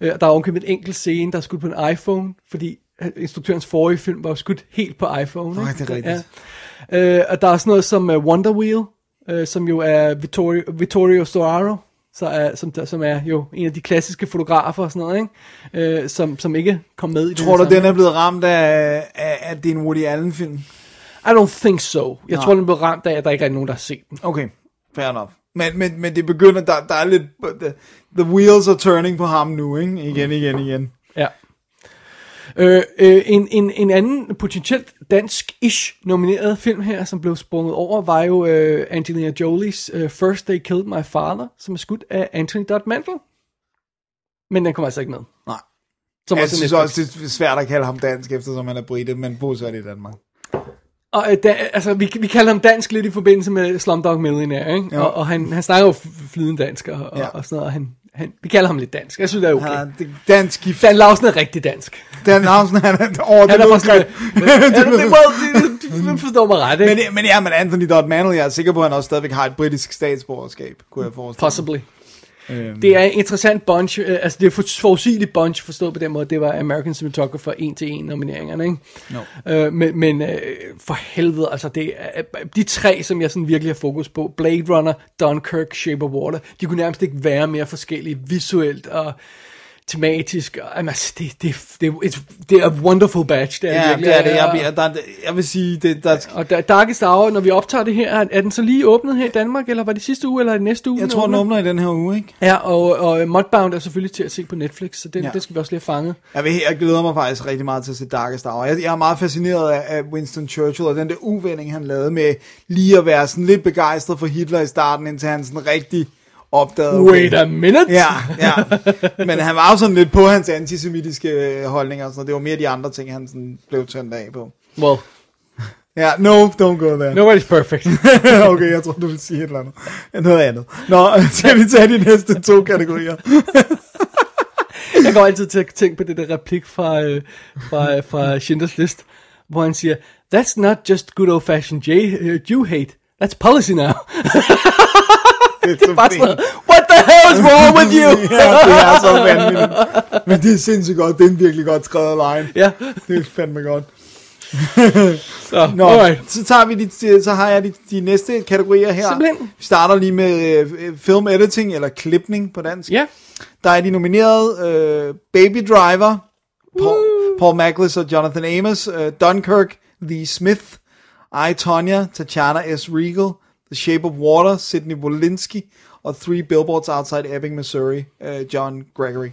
Uh, der er omkring en enkelt scene, der er skudt på en iPhone, fordi instruktørens forrige film var jo skudt helt på iPhone. Nej, det er rigtigt. Ja. Uh, og der er sådan noget som uh, Wonder Wheel, uh, som jo er Vittorio, Vittorio Storaro, så er, som, som er jo en af de klassiske fotografer og sådan noget, ikke? Uh, som, som ikke kom med i Tror du, den er blevet ramt af, af, at det er en Woody Allen-film? I don't think so. Jeg Nej. tror, den blev ramt af, at der ikke er nogen, der har set den. Okay, fair enough. Men, men, men det begynder, der, der er lidt, the, the wheels are turning på ham nu, ikke? Igen, igen, igen. Ja. Øh, øh, en, en, en anden potentielt dansk-ish nomineret film her, som blev sprunget over, var jo øh, Angelina Jolies øh, First They Killed My Father, som er skudt af Anthony Dodd Mantle. Men den kommer altså ikke med. Nej. Som Jeg også synes også, det er svært at kalde ham dansk, eftersom han er brite, men bosat i Danmark. Og øh, da, altså, vi, vi kalder ham dansk lidt i forbindelse med Slumdog Millionaire, ikke? Jo. Og, og han, han snakker jo flydende dansk og, og, Ja. og sådan noget, og han han, vi kalder ham lidt dansk. Jeg synes, det er okay. Er det- dansk gift. Dan Lausen er rigtig dansk. Dan Lausen, han er over det er. Ja, det, det, forstår mig ret, ikke? Men, men ja, men Anthony Dodd Manley, jeg er sikker på, at han også stadigvæk har et britisk statsborgerskab, kunne jeg forestille mig. Possibly. Det er en interessant bunch, øh, altså det er for, forudsigeligt bunch forstået på den måde, det var American Cinematographer 1 til 1 nomineringerne, ikke? No. Øh, men men øh, for helvede, altså det er, de tre, som jeg sådan virkelig har fokus på, Blade Runner, Dunkirk, Shape of Water, de kunne nærmest ikke være mere forskellige visuelt og tematisk. Jamen, altså, det, det, det, det, det er a wonderful batch, det er Ja, virkelig. det er det. Jeg, jeg, der, jeg vil sige, det, der, og der, Darkest Hour, når vi optager det her, er, den så lige åbnet her i Danmark, eller var det sidste uge, eller er det næste uge? jeg tror, den åbner? i den her uge, ikke? Ja, og, og Mudbound er selvfølgelig til at se på Netflix, så den, ja. Den skal vi også lige have fanget. Jeg, vil, jeg glæder mig faktisk rigtig meget til at se Darkest Hour. Jeg, jeg er meget fascineret af, af Winston Churchill, og den der uvending, han lavede med lige at være sådan lidt begejstret for Hitler i starten, indtil han sådan rigtig opdagede... Wait a minute! Ja, ja. Men han var jo sådan lidt på hans antisemitiske øh, holdninger, så det var mere de andre ting, han sådan blev tændt af på. Well, Ja, no, don't go there. nobody's perfect. okay, jeg tror du vil sige et eller andet. Noget andet. Nå, skal vi tage de næste to kategorier? jeg går altid til at tænke på det der replik fra, øh, fra, fra Schindlers List, hvor han siger, That's not just good old-fashioned uh, Jew hate, that's policy now. Det er Bare sådan What the hell is wrong with you? Ja, det er så vanvittigt. Men det er sindssygt godt. Det er en virkelig godt skrevet line. ja, Det er fandme godt. så, Nå, alright. så, tager vi de, så har jeg de, de næste kategorier her. Simpelthen. Vi starter lige med øh, film editing, eller klipning på dansk. Ja, Der er de nomineret øh, Baby Driver, Paul, Paul Maglis og Jonathan Amos, øh, Dunkirk, The Smith, I, Tonya, Tatjana S. Regal, The Shape of Water, Sidney Wolinski, og Three Billboards Outside Ebbing, Missouri, øh, John Gregory.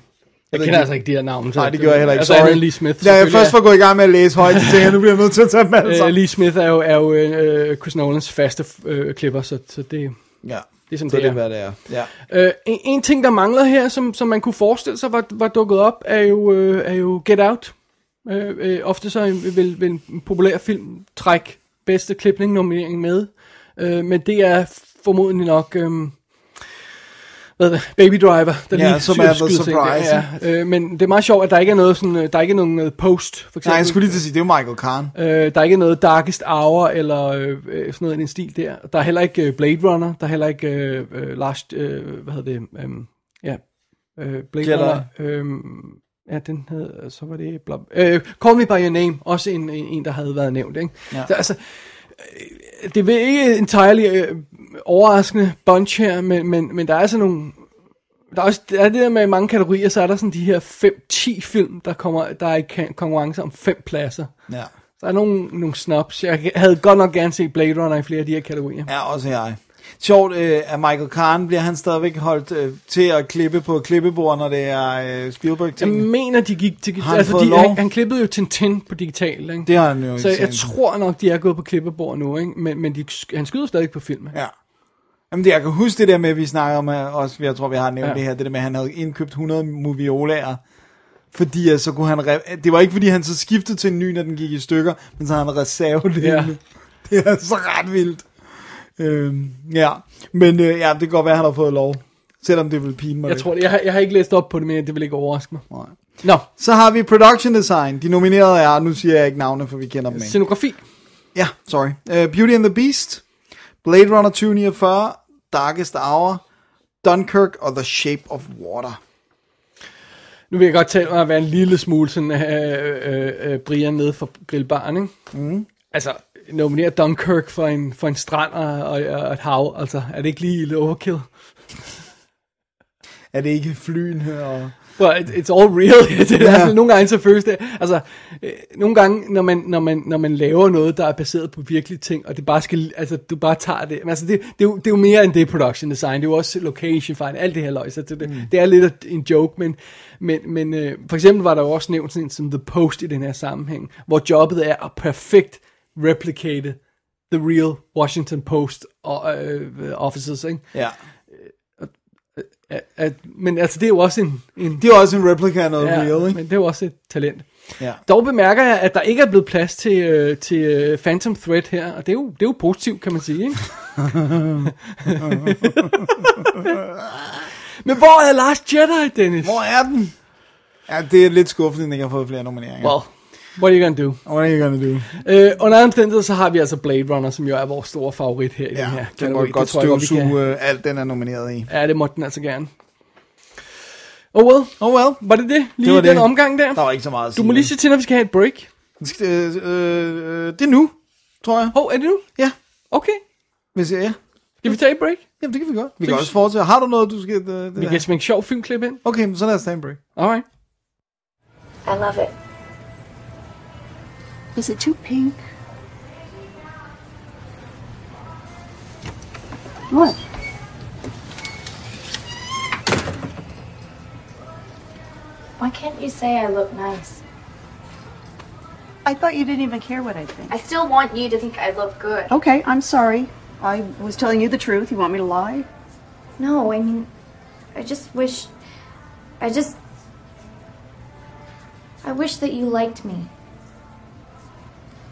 jeg kender altså ikke de her navne. Nej, det gjorde jeg heller ikke. Altså, Sorry. Lee Smith. Da jeg først var gået i gang med at læse højt, så tænkte jeg, nu bliver jeg nødt til at tage dem alle sammen. Lee Smith er jo, er jo øh, Chris Nolans faste øh, klipper, så, så det, Ja, det er sådan, så det det er. er, hvad det er. Ja. Øh, en, en ting, der mangler her, som, som man kunne forestille sig var, var dukket op, er jo, øh, er jo Get Out. Øh, øh, ofte så vil, vil en populær film trække bedste klipning nominering med. Øh, men det er formodentlig nok... Øh, hvad det? Baby Driver, der Ja, lige som er the surprise, Ja, øh, men det er meget sjovt, at der ikke er noget sådan, øh, der er ikke nogen øh, post, for eksempel. Nej, jeg skulle lige til at sige, det er Michael Kahn. Øh, der er ikke noget Darkest Hour eller øh, øh, sådan noget i den stil der. Der er heller ikke Blade Runner. Der er heller ikke øh, Last, øh, hvad hedder det? Øh, ja, øh, Blade Jedi. Runner. Øh, ja, den hed, så var det blab, øh, Call Me By Your Name. Også en, en, en der havde været nævnt. Ikke? Ja. Så, altså, det er ikke entirely øh, overraskende bunch her, men, men, men der er altså nogle... Der er, også, der er det der med mange kategorier, så er der sådan de her 5-10 film, der, kommer, der er i konkurrence om fem pladser. Ja. Der er nogle, nogle snaps. Jeg havde godt nok gerne set Blade Runner i flere af de her kategorier. Ja, også jeg. Sjovt, øh, at Michael Kahn bliver han stadigvæk holdt øh, til at klippe på klippebord, når det er øh, spielberg Jeg ting. mener, de gik til... Han altså, fået de, lov? han, han klippede jo Tintin på digital, ikke? Det har han jo Så jeg sagt. tror nok, de er gået på klippebord nu, ikke? Men, men de, han skyder stadig på film. Ja. Jamen, det, jeg kan huske det der med, at vi snakker om, øh, også, jeg tror, vi har nævnt Ja. det her, det der med, at han havde indkøbt 100 moviolaer, fordi så kunne han, re- det var ikke fordi han så skiftede til en ny, når den gik i stykker, men så havde han reserve det. Ja. Det er så ret vildt. Øhm, ja, men øh, ja, det kan godt være, at han har fået lov, selvom det vil pine mig Jeg lidt. tror det. Jeg har, jeg har ikke læst op på det, men det vil ikke overraske mig. Nej. Nå, Så har vi production design. De nominerede er, nu siger jeg ikke navne, for vi kender dem ikke. scenografi. Ja, sorry. Uh, Beauty and the Beast, Blade Runner 2049, Darkest Hour, Dunkirk og The Shape of Water. Nu vil jeg godt tale mig at være en lille smule sådan, øh, øh, øh, Brian nede for grillbaren, ikke? Mm. Altså, nominere Dunkirk for en, for en strand og, og, og et hav, altså, er det ikke lige lidt overkill? Er det ikke flyen her? Og... Well, it, it's all real. det er, Ja. altså, nogle gange så føles det, altså, øh, nogle gange, når man, når, man, når man laver noget, der er baseret på virkelige ting, og det bare skal, altså, du bare tager det, men altså, det, det, er jo, det er jo mere end det production design, det er jo også location design, alt det her løg, så det, det, det er lidt en joke, men, men, men øh, for eksempel var der jo også nævnt sådan som The Post i den her sammenhæng, hvor jobbet er at perfekt replicate the real Washington Post og, øh, offices, ikke? Ja. At, at, men altså, det er jo også en, en Det er også en replika af noget Ja, real, ikke? men det er jo også et talent. Ja. Dog bemærker jeg, at der ikke er blevet plads til, øh, til øh, Phantom Thread her, og det er, jo, det er jo positivt, kan man sige. Ikke? Men hvor er Last Jedi, Dennis? Hvor er den? Ja, det er lidt skuffende, at den ikke har fået flere nomineringer. Well, what are you gonna do? What are you gonna do? Øh, under andre omstændigheder, så har vi altså Blade Runner, som jo er vores store favorit her i Ja, den her den kategori. må Det godt støvsuge kan- øh, alt, den er nomineret i. Ja, det måtte den altså gerne. Oh well, Oh well. var det det? Lige Det var den det. omgang der? Der var ikke så meget at Du sige. må lige sige til, når vi skal have et break. Øh, øh, øh, det er nu, tror jeg. Hov, er det nu? Ja, Okay. hvis jeg, ja. Skal vi tage et break? Jamen, det kan vi godt. Vi Så kan vi- også fortsætte. Har du noget, du skal... Det, det Vi der? kan smække en sjov filmklip ind. Okay, så lad os tage en break. Alright. I love it. Is it too pink? What? Why can't you say I look nice? I thought you didn't even care what I think. I still want you to think I look good. Okay, I'm sorry. I was telling you the truth. You want me to lie? No, I mean, I just wish. I just. I wish that you liked me.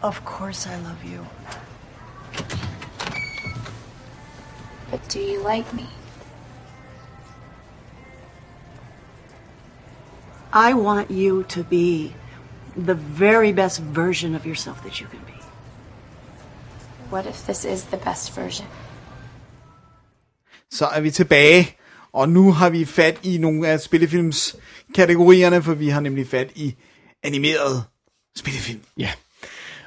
Of course I love you. But do you like me? I want you to be the very best version of yourself that you can be. What if this is the best version? Så er vi tilbage, og nu har vi fat i nogle af spillefilmskategorierne, for vi har nemlig fat i animeret spillefilm. Ja.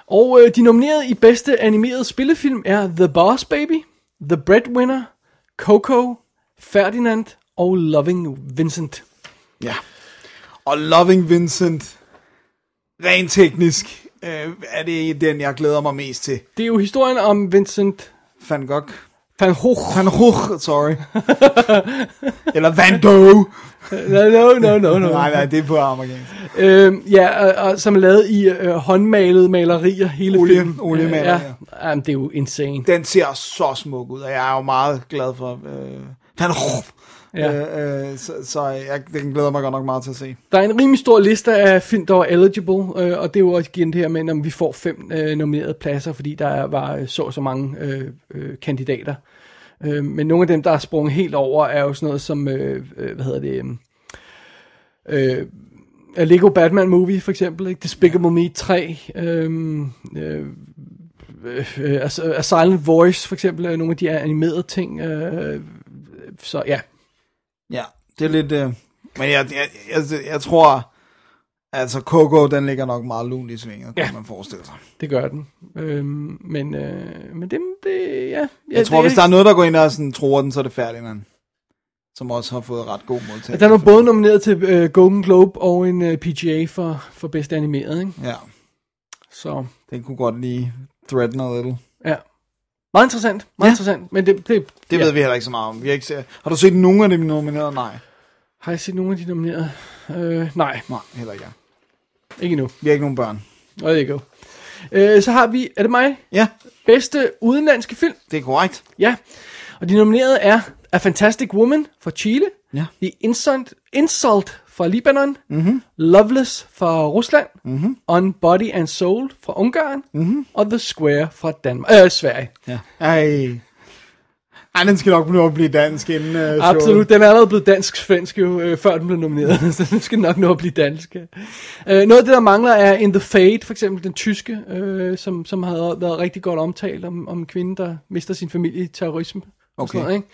Og øh, de nominerede i bedste animerede spillefilm er The Boss Baby, The Breadwinner, Coco, Ferdinand og Loving Vincent. Ja. Og Loving Vincent, rent teknisk, øh, er det den, jeg glæder mig mest til. Det er jo historien om Vincent Van Gogh. Van Gogh. Van Gogh, sorry. Eller Van Gogh. No, no, no, no, no. Nej, nej, det er på amerikansk. Øhm, ja, og, og, som er lavet i øh, håndmalede malerier hele Olie- filmen. oliemalerier. Ja, jamen, det er jo insane. Den ser så smuk ud, og jeg er jo meget glad for øh, Van Gogh. Ja. Øh, øh, så så jeg, den glæder mig godt nok meget til at se. Der er en rimelig stor liste af film, der var eligible, øh, og det er jo også igen det her med, om vi får fem øh, nominerede pladser, fordi der er- var øh, så så mange øh, øh, kandidater. Øh, men nogle af dem, der er sprunget helt over, er jo sådan noget som, øh, øh, hvad hedder det, øh, øh, Lego Batman Movie for eksempel, ikke? Despicable Me 3, øh, øh, øh, A, Silent Voice for eksempel, er nogle af de animerede ting. Øh, så ja, Ja, det er lidt... Øh, men jeg, jeg, jeg, jeg tror, altså Coco, den ligger nok meget lunt i svinget, kan Ja. man forestille sig. Det gør den. Øhm, men, øh, men det, det, ja. Jeg tror, hvis der er noget, der går ind og sådan, tror den, så er det Ferdinand. Som også har fået ret god modtagelse. Der er nu både nomineret til øh, Golden Globe og en øh, PGA for, for bedste animeret, ikke? Ja, Så, den kunne godt lige threaten a little. ja. Meget interessant, meget Ja. interessant. Men det, det, Det ja. ved vi heller ikke så meget om. Vi har, ikke set, har du set nogen af dem nominerede? Nej. Har jeg set nogle af de nominerede? Øh, nej, Nej, heller ikke. ikke endnu. Vi har ikke nogen børn. Og det go. Øh, så har vi, er det mig? Ja, Bedste udenlandske film? det er korrekt. Ja. Og de nominerede er A Fantastic Woman fra Chile, Ja. The Insult, Insult fra Libanon, mm-hmm. Loveless fra Rusland, mm-hmm. On Body and Soul fra Ungarn, mm-hmm. og The Square fra Danmark, øh, Sverige. Ja. Ej. Ej, den skal nok nå at blive dansk inden uh, showet. Absolut, den er allerede blevet dansk-svensk jo, øh, før den blev nomineret, så den skal nok nå at blive dansk. Øh, noget af det, der mangler, er In the Fade, for eksempel den tyske, øh, som, som har været rigtig godt omtalt om, om en kvinde, der mister sin familie i terrorisme. og Okay. sådan noget, ikke?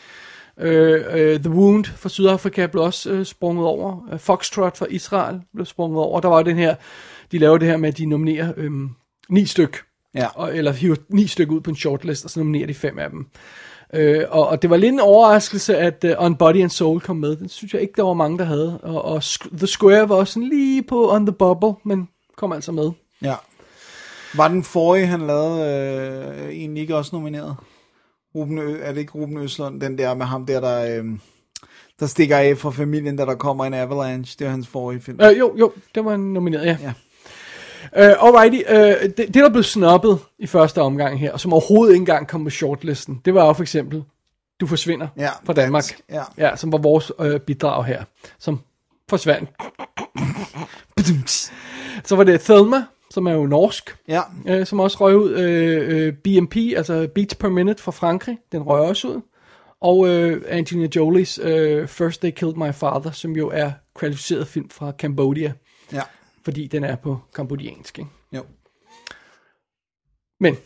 Øh, øh, The Wound fra Sydafrika blev også øh, sprunget over. Øh, Foxtrot fra Israel blev sprunget over. Der var jo den her, de laver det her med, at de nominerer øh, ni styk. Ja. Og, eller hiver ni stykker ud på en shortlist, og så nominerer de fem af dem. Øh, og, og det var lidt en overraskelse, at uh, On Body and Soul kom med. Den synes jeg ikke, der var mange, der havde. Og, og The Square var også sådan lige på On the Bubble, men kom altså med. Ja. Var den forrige, han lavede, øh, egentlig ikke også nomineret? Ruben Ø, er det ikke Ruben Øslund, den der med ham der, der, øh, der stikker af fra familien, da der kommer en avalanche? Det er hans forrige film. Øh, jo, jo, det var nomineret, ja. Ja. Uh, alrighty, uh, det, det der blev snubbet i første omgang her, og som overhovedet ikke engang kom på shortlisten, det var jo for eksempel Du forsvinder Ja, fra Danmark. dansk, ja. ja, som var vores øh, bidrag her, som forsvandt. Så var det Thelma, som er jo norsk, Ja, øh, som også røg ud. Øh, øh, BMP, altså Beats per Minute fra Frankrig, den røg også ud. Og øh, Angelina Jolies øh, First They Killed My Father, som jo er kvalificeret film fra Cambodia, Ja. fordi den er på kambodiansk. Ikke? Jo. Men,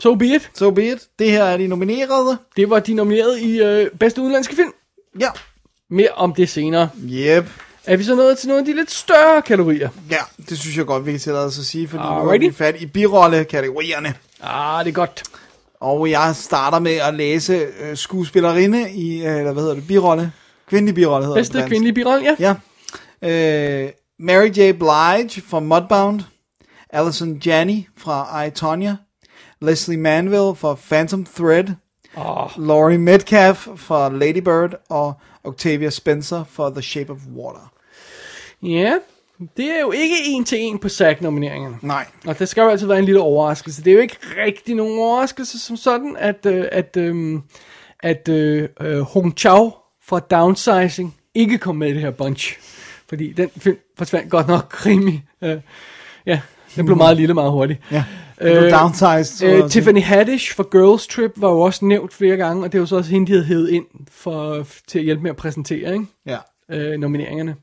so be it. So be it. Det her er de nominerede. Det var de nominerede i øh, bedste udenlandske film. Ja. Mere om det senere. Yep. Er vi så nået til nogle af de lidt større kategorier? Ja, det synes jeg godt, vi kan tillade os at sige, fordi nu er Alrighty. vi fat i birolle-kategorierne. Ah, det er godt. Og jeg starter med at læse øh, skuespillerinde i, øh, eller hvad hedder det, birolle? Kvindelig birolle hedder det. Bedste på dansk. kvindelige birolle, ja. Ja. Øh, Mary J. Blige fra Mudbound. Alison Janney fra I, Tonya. Leslie Manville fra Phantom Thread. Oh, Laurie Metcalf fra Lady Bird. Og Octavia Spencer for The Shape of Water. ja, det er jo ikke en til en på SAG-nomineringerne. Nej. Og det skal jo altid være en lille overraskelse. Det er jo ikke rigtig nogen overraskelse som sådan, at, øh, at, øh, at øh, øh, Hong Chao fra Downsizing ikke kom med i det her bunch. Fordi den film forsvandt godt nok rimelig. Øh, ja, den blev meget lille meget hurtigt. Ja. Blev downsized, Øh. Tiffany Haddish fra Girls Trip var jo også nævnt flere gange, og det var så også hende, de havde hævet ind for, til at hjælpe med at præsentere, ikke? Ja. øh, nomineringerne.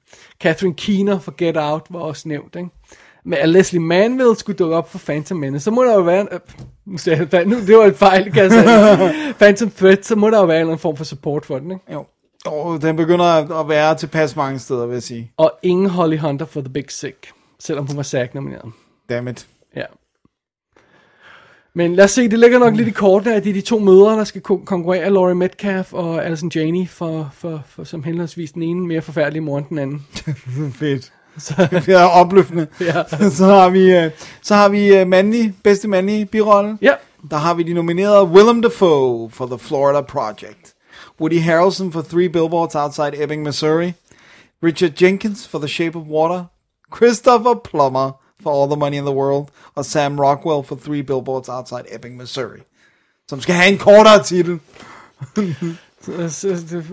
Catherine Keener for Get Out var også nævnt, ikke? Men at Leslie Manville skulle dukke op for Phantom Menace, så må der jo være... En, øh, nu sagde jeg, nu, det var et fejl, kan jeg sige. Phantom Thread, så må der jo være en eller anden form for support for den, ikke? Jo. Og den begynder at at være tilpas mange steder, vil jeg sige. Og ingen Holly Hunter for The Big Sick, selvom hun var SAG-nomineret. Dammit. Ja. Men lad os se, det ligger nok lidt i kortene, at det er de to mødre, der skal kon- konkurrere, Laurie Metcalf og Alison Janney, for, for, for, som henholdsvis den ene mere forfærdelige mor end den anden. Fedt. det er opløftende. Ja. så har vi, øh, så har vi øh, mandlig, bedste mandlige birolle. Ja, Der har vi de nominerede Willem Dafoe for The Florida Project. Woody Harrelson for Three Billboards Outside Ebbing, Missouri. Richard Jenkins for The Shape of Water. Christopher Plummer for All the Money in the World. Og Sam Rockwell for Three Billboards Outside Ebbing, Missouri. Som skal have en kortere titel.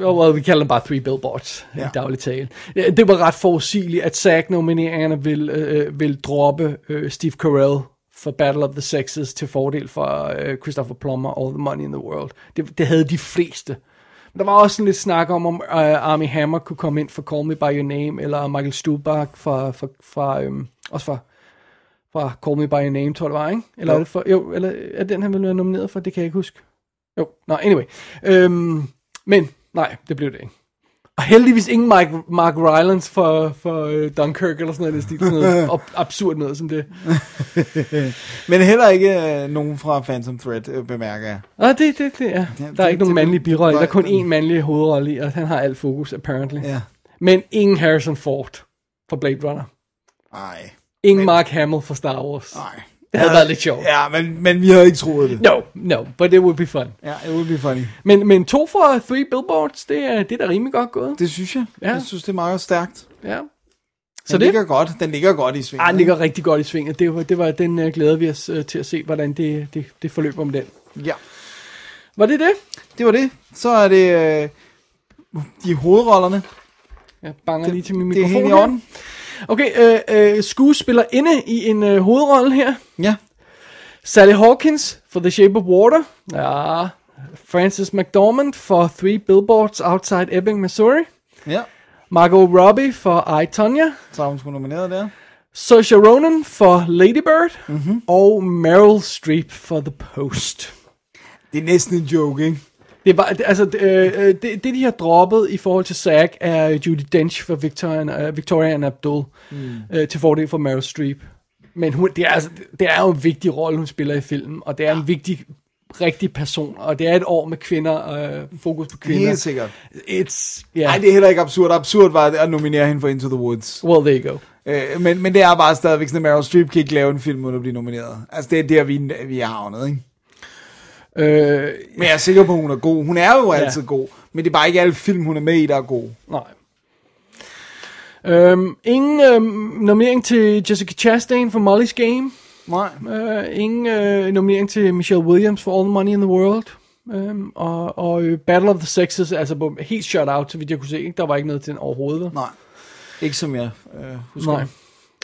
Oh, well, vi kalder dem bare Three Billboards ja. I daglig tale. Det var ret forudsigeligt, at SAG-nomineringerne vil, øh, vil droppe øh, Steve Carell for Battle of the Sexes til fordel for øh, Christopher Plummer All the Money in the World. Det, det havde de fleste. Der var også sådan lidt snak om, om øh, Armie Hammer kunne komme ind for Call Me By Your Name, eller Michael Stuhlbarg fra, fra, fra øhm, også fra, fra Call Me By Your Name, tror jeg det var, ikke? Eller Jo. er det for, jo, eller er den, han ville være nomineret for? Det kan jeg ikke huske. Jo, nå, anyway. Øhm, men, nej, det blev det ikke. Og heldigvis ingen Mike, Mark Rylance for, for uh, Dunkirk eller sådan noget, stil, sådan noget ab- absurd noget som det. Men heller ikke øh, nogen fra Phantom Thread, øh, bemærker jeg. Og det, det, det er. Der er det- ikke nogen mandlige birolle, der er kun nej, én mandlig hovedrolle i, og han har alt fokus, apparently. Ja. Men ingen Harrison Ford for Blade Runner. Nej. Ingen Mark Hamill for Star Wars. Nej. Det havde været lidt sjovt. Ja, men, men vi havde ikke troet det. No, no, but it would be fun. Ja, it would be funny. Men, men to for Three Billboards, det er, det er da rimelig godt gået. Det synes jeg. Ja. Jeg synes, det er meget stærkt. Ja. Den Så det, ligger godt. Den ligger godt i svingen. ah, den ligger rigtig godt i svinget. Det var, det var den uh, glæder vi os uh, til at se, hvordan det, det, det forløber med den. Ja, Var det det? det var det. Så er det øh, de hovedrollerne. Jeg banger lige til min Det er mikrofon helt i her. Okay, øh, øh, skuespiller inde i en øh, hovedrolle her. Ja. Sally Hawkins for The Shape of Water. Ja. Frances McDormand for Three Billboards Outside Ebbing, Missouri. Ja. Margot Robbie for I, Tonya. Så har hun sgu nomineret der. Saoirse Ronan for Lady Bird. Mm-hmm. Og Meryl Streep for The Post. Det er næsten en joke, ikke? Det er bare, altså, det, øh, øh, det, det, de har droppet i forhold til SAG, er Judy Dench for Victoria, uh, Victoria and Abdul, mm. øh, til fordel for Meryl Streep. Men hun, det, er, altså, det er jo en vigtig rolle, hun spiller i filmen, og det er en vigtig, rigtig person, og det er et år med kvinder, øh, fokus på kvinder. Helt sikkert. It's, yeah. Nej, det er heller ikke absurd. Absurd var at nominere hende for Into the Woods. Well, there you go. Øh, men, men det er bare stadigvæk sådan, at Meryl Streep kan ikke lave en film, uden at blive nomineret. Altså, det er der, vi, vi er havnet, ikke? Øh, Men jeg er sikker på, at hun er god. Hun er jo altid god. Men det er bare ikke alle film, hun er med i, der er gode. nej. Øhm, ingen øhm, nominering til Jessica Chastain for Molly's Game. Nej. Øh, ingen øh, nominering til Michelle Williams for All the Money in the World. Øhm, og og øh, Battle of the Sexes, altså på, helt shut out, så vidt jeg kunne se. Ikke? Der var ikke noget til den overhovedet. Nej. Ikke som jeg øh, husker. Nej.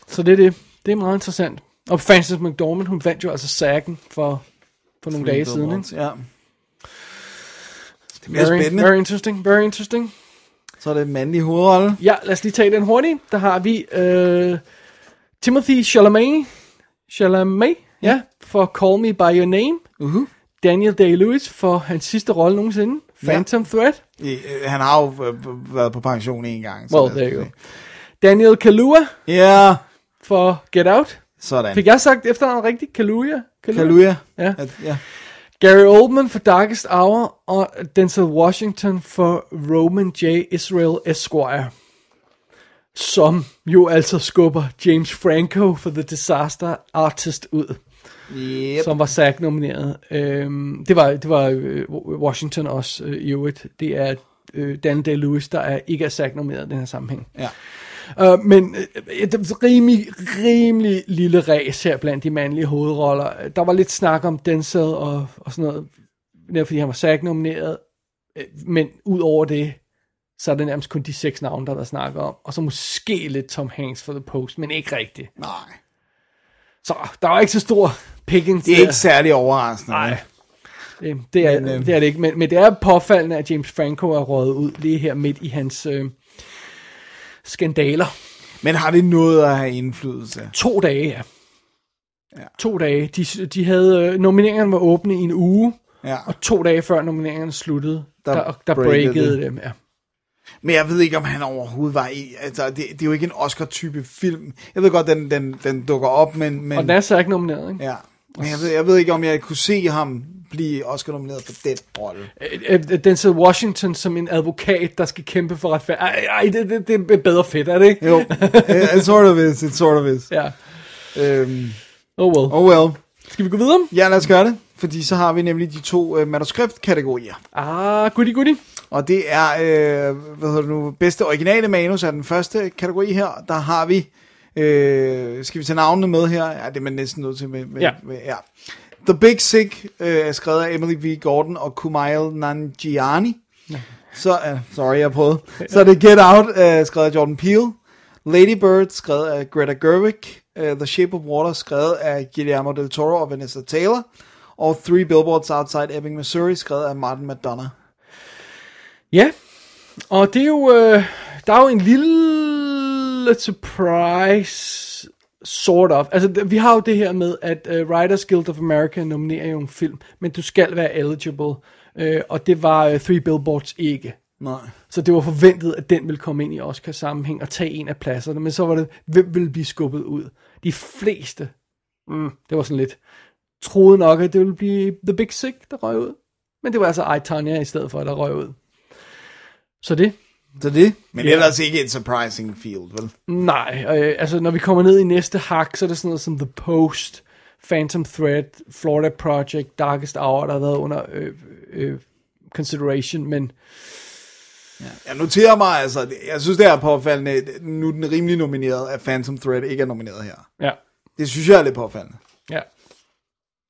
Så det er det. Det er meget interessant. Og Frances McDormand, hun vandt jo altså sagen for, for nogle dage siden. Ikke? Ja. Det bliver Very, spændende. very interesting, very interesting. Så er det en mandlig hovedrolle. Ja, lad os lige tage den hurtigt. Der har vi øh, Timothy Chalamet, Chalamet, ja, for Call Me By Your Name. Uh-huh. Daniel Day-Lewis for hans sidste rolle nogensinde, Phantom Threat. I, øh, han har jo øh, været på pension en gang. Well, lad os there you go. Daniel Kaluuya Ja, for Get Out. Sådan. Fik jeg sagt efternavnet rigtigt? Kaluuya? Kaluuya. Ja. At, ja. Gary Oldman for Darkest Hour, og Denzel Washington for Roman J. Israel Esquire. Som jo altså skubber James Franco for The Disaster Artist ud, Yep. som var SAG-nomineret. Øhm, det var, det var øh, Washington også øh, i øvrigt. Det er øh, Dan Day-Lewis, der er, ikke er SAG-nomineret i den her sammenhæng. Ja. Uh, men uh, et rimelig, rimelig lille ræs her blandt de mandlige hovedroller. Der var lidt snak om Denzel og, og sådan noget, netop fordi han var SAG-nomineret. Øh, Men ud over det, så er det nærmest kun de seks navne, der er der snakker om. Og så måske lidt Tom Hanks for The Post, men ikke rigtigt. Nej. Så der var ikke så stor pickings Det er der. ikke særlig overraskende. Nej. Det, det, er, Men, øh, det er det ikke, men, men det er påfaldende, at James Franco er røget ud lige her midt i hans øh, skandaler. Men har det noget at have indflydelse? To dage, ja. Ja. To dage. De, de havde, øh, nomineringerne var åbne i en uge, Ja. og to dage før nomineringerne sluttede, der, Der der, breakede dem. Ja. Men jeg ved ikke, om han overhovedet var i... Altså, det, det er jo ikke en Oscar-type film. Jeg ved godt, den, den, den dukker op, men... men Og den er så ikke nomineret, ikke? Ja. Men jeg ved, jeg ved ikke, om jeg kunne se ham blive Oscar-nomineret for den rolle. Øh, øh, Denzel Washington som en advokat, der skal kæmpe for retfærd. Ej, ej det, det, det er bedre fedt, er det ikke? Jo, it sort of is, it sort of is. Ja. Øhm, Oh well. oh well. Skal vi gå videre? Ja, lad os gøre det. Fordi så har vi nemlig de to øh, manuskriptkategorier. Ah, goody goody. Og det er, øh, hvad hedder det nu, bedste originale manus er den første kategori her. Der har vi, øh, skal vi tage navnene med her? Ja, det er man næsten nødt til med. med, Ja. med ja. The Big Sick øh, er skrevet af Emily V. Gordon og Kumail Nanjiani. Så, uh, sorry, jeg prøvede. Så det Get Out, uh, skrevet af Jordan Peele. Lady Bird, skrevet af Greta Gerwig. Uh, The Shape of Water, skrevet af Guillermo del Toro og Vanessa Taylor. Og Three Billboards Outside Ebbing, Missouri, skrevet af Martin McDonough. Ja, og det er jo, øh, der er jo en lille surprise, sort of. Altså, vi har jo det her med, at uh, Writers Guild of America nominerer jo en film, men du skal være eligible, øh, og det var uh, Three Billboards ikke. Nej. Så det var forventet, at den ville komme ind i Oscars sammenhæng og tage en af pladserne, men så var det, hvem ville blive skubbet ud? De fleste, mm, det var sådan lidt, troede nok, at det ville blive The Big Sick, der røg ud. Men det var altså I, Tonya i stedet for, der røg ud. Så det, Så det. Men ellers ikke en surprising field, vel? Nej, øh, altså når vi kommer ned i næste hak, så er det sådan noget som The Post, Phantom Thread, Florida Project, Darkest Hour, der har været under øh, øh, consideration, men Jeg noterer mig altså, jeg synes det er påfaldende, nu er den rimelig nomineret, at Phantom Thread ikke er nomineret her. ja, Det synes jeg er lidt påfaldende. ja.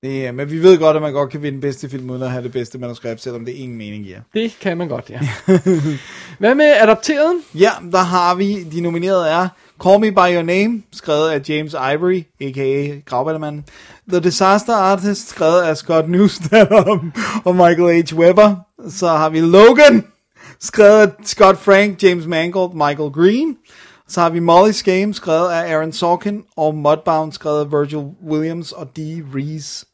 Det, er- men vi ved godt, at man godt kan vinde bedste film uden at have det bedste manuskript, selvom det ingen mening giver. Det kan man godt, ja. Hvad med adapteret? Ja, der har vi, de nominerede er Call Me By Your Name, skrevet af James Ivory, a.k.a. Gravballermanden. The Disaster Artist, skrevet af Scott Newsted og, og Michael H. Webber. Så har vi Logan, skrevet af Scott Frank, James Mangold, Michael Green. Så har vi Molly's Game, skrevet af Aaron Sorkin, og Mudbound, skrevet af Virgil Williams og Dee Reese.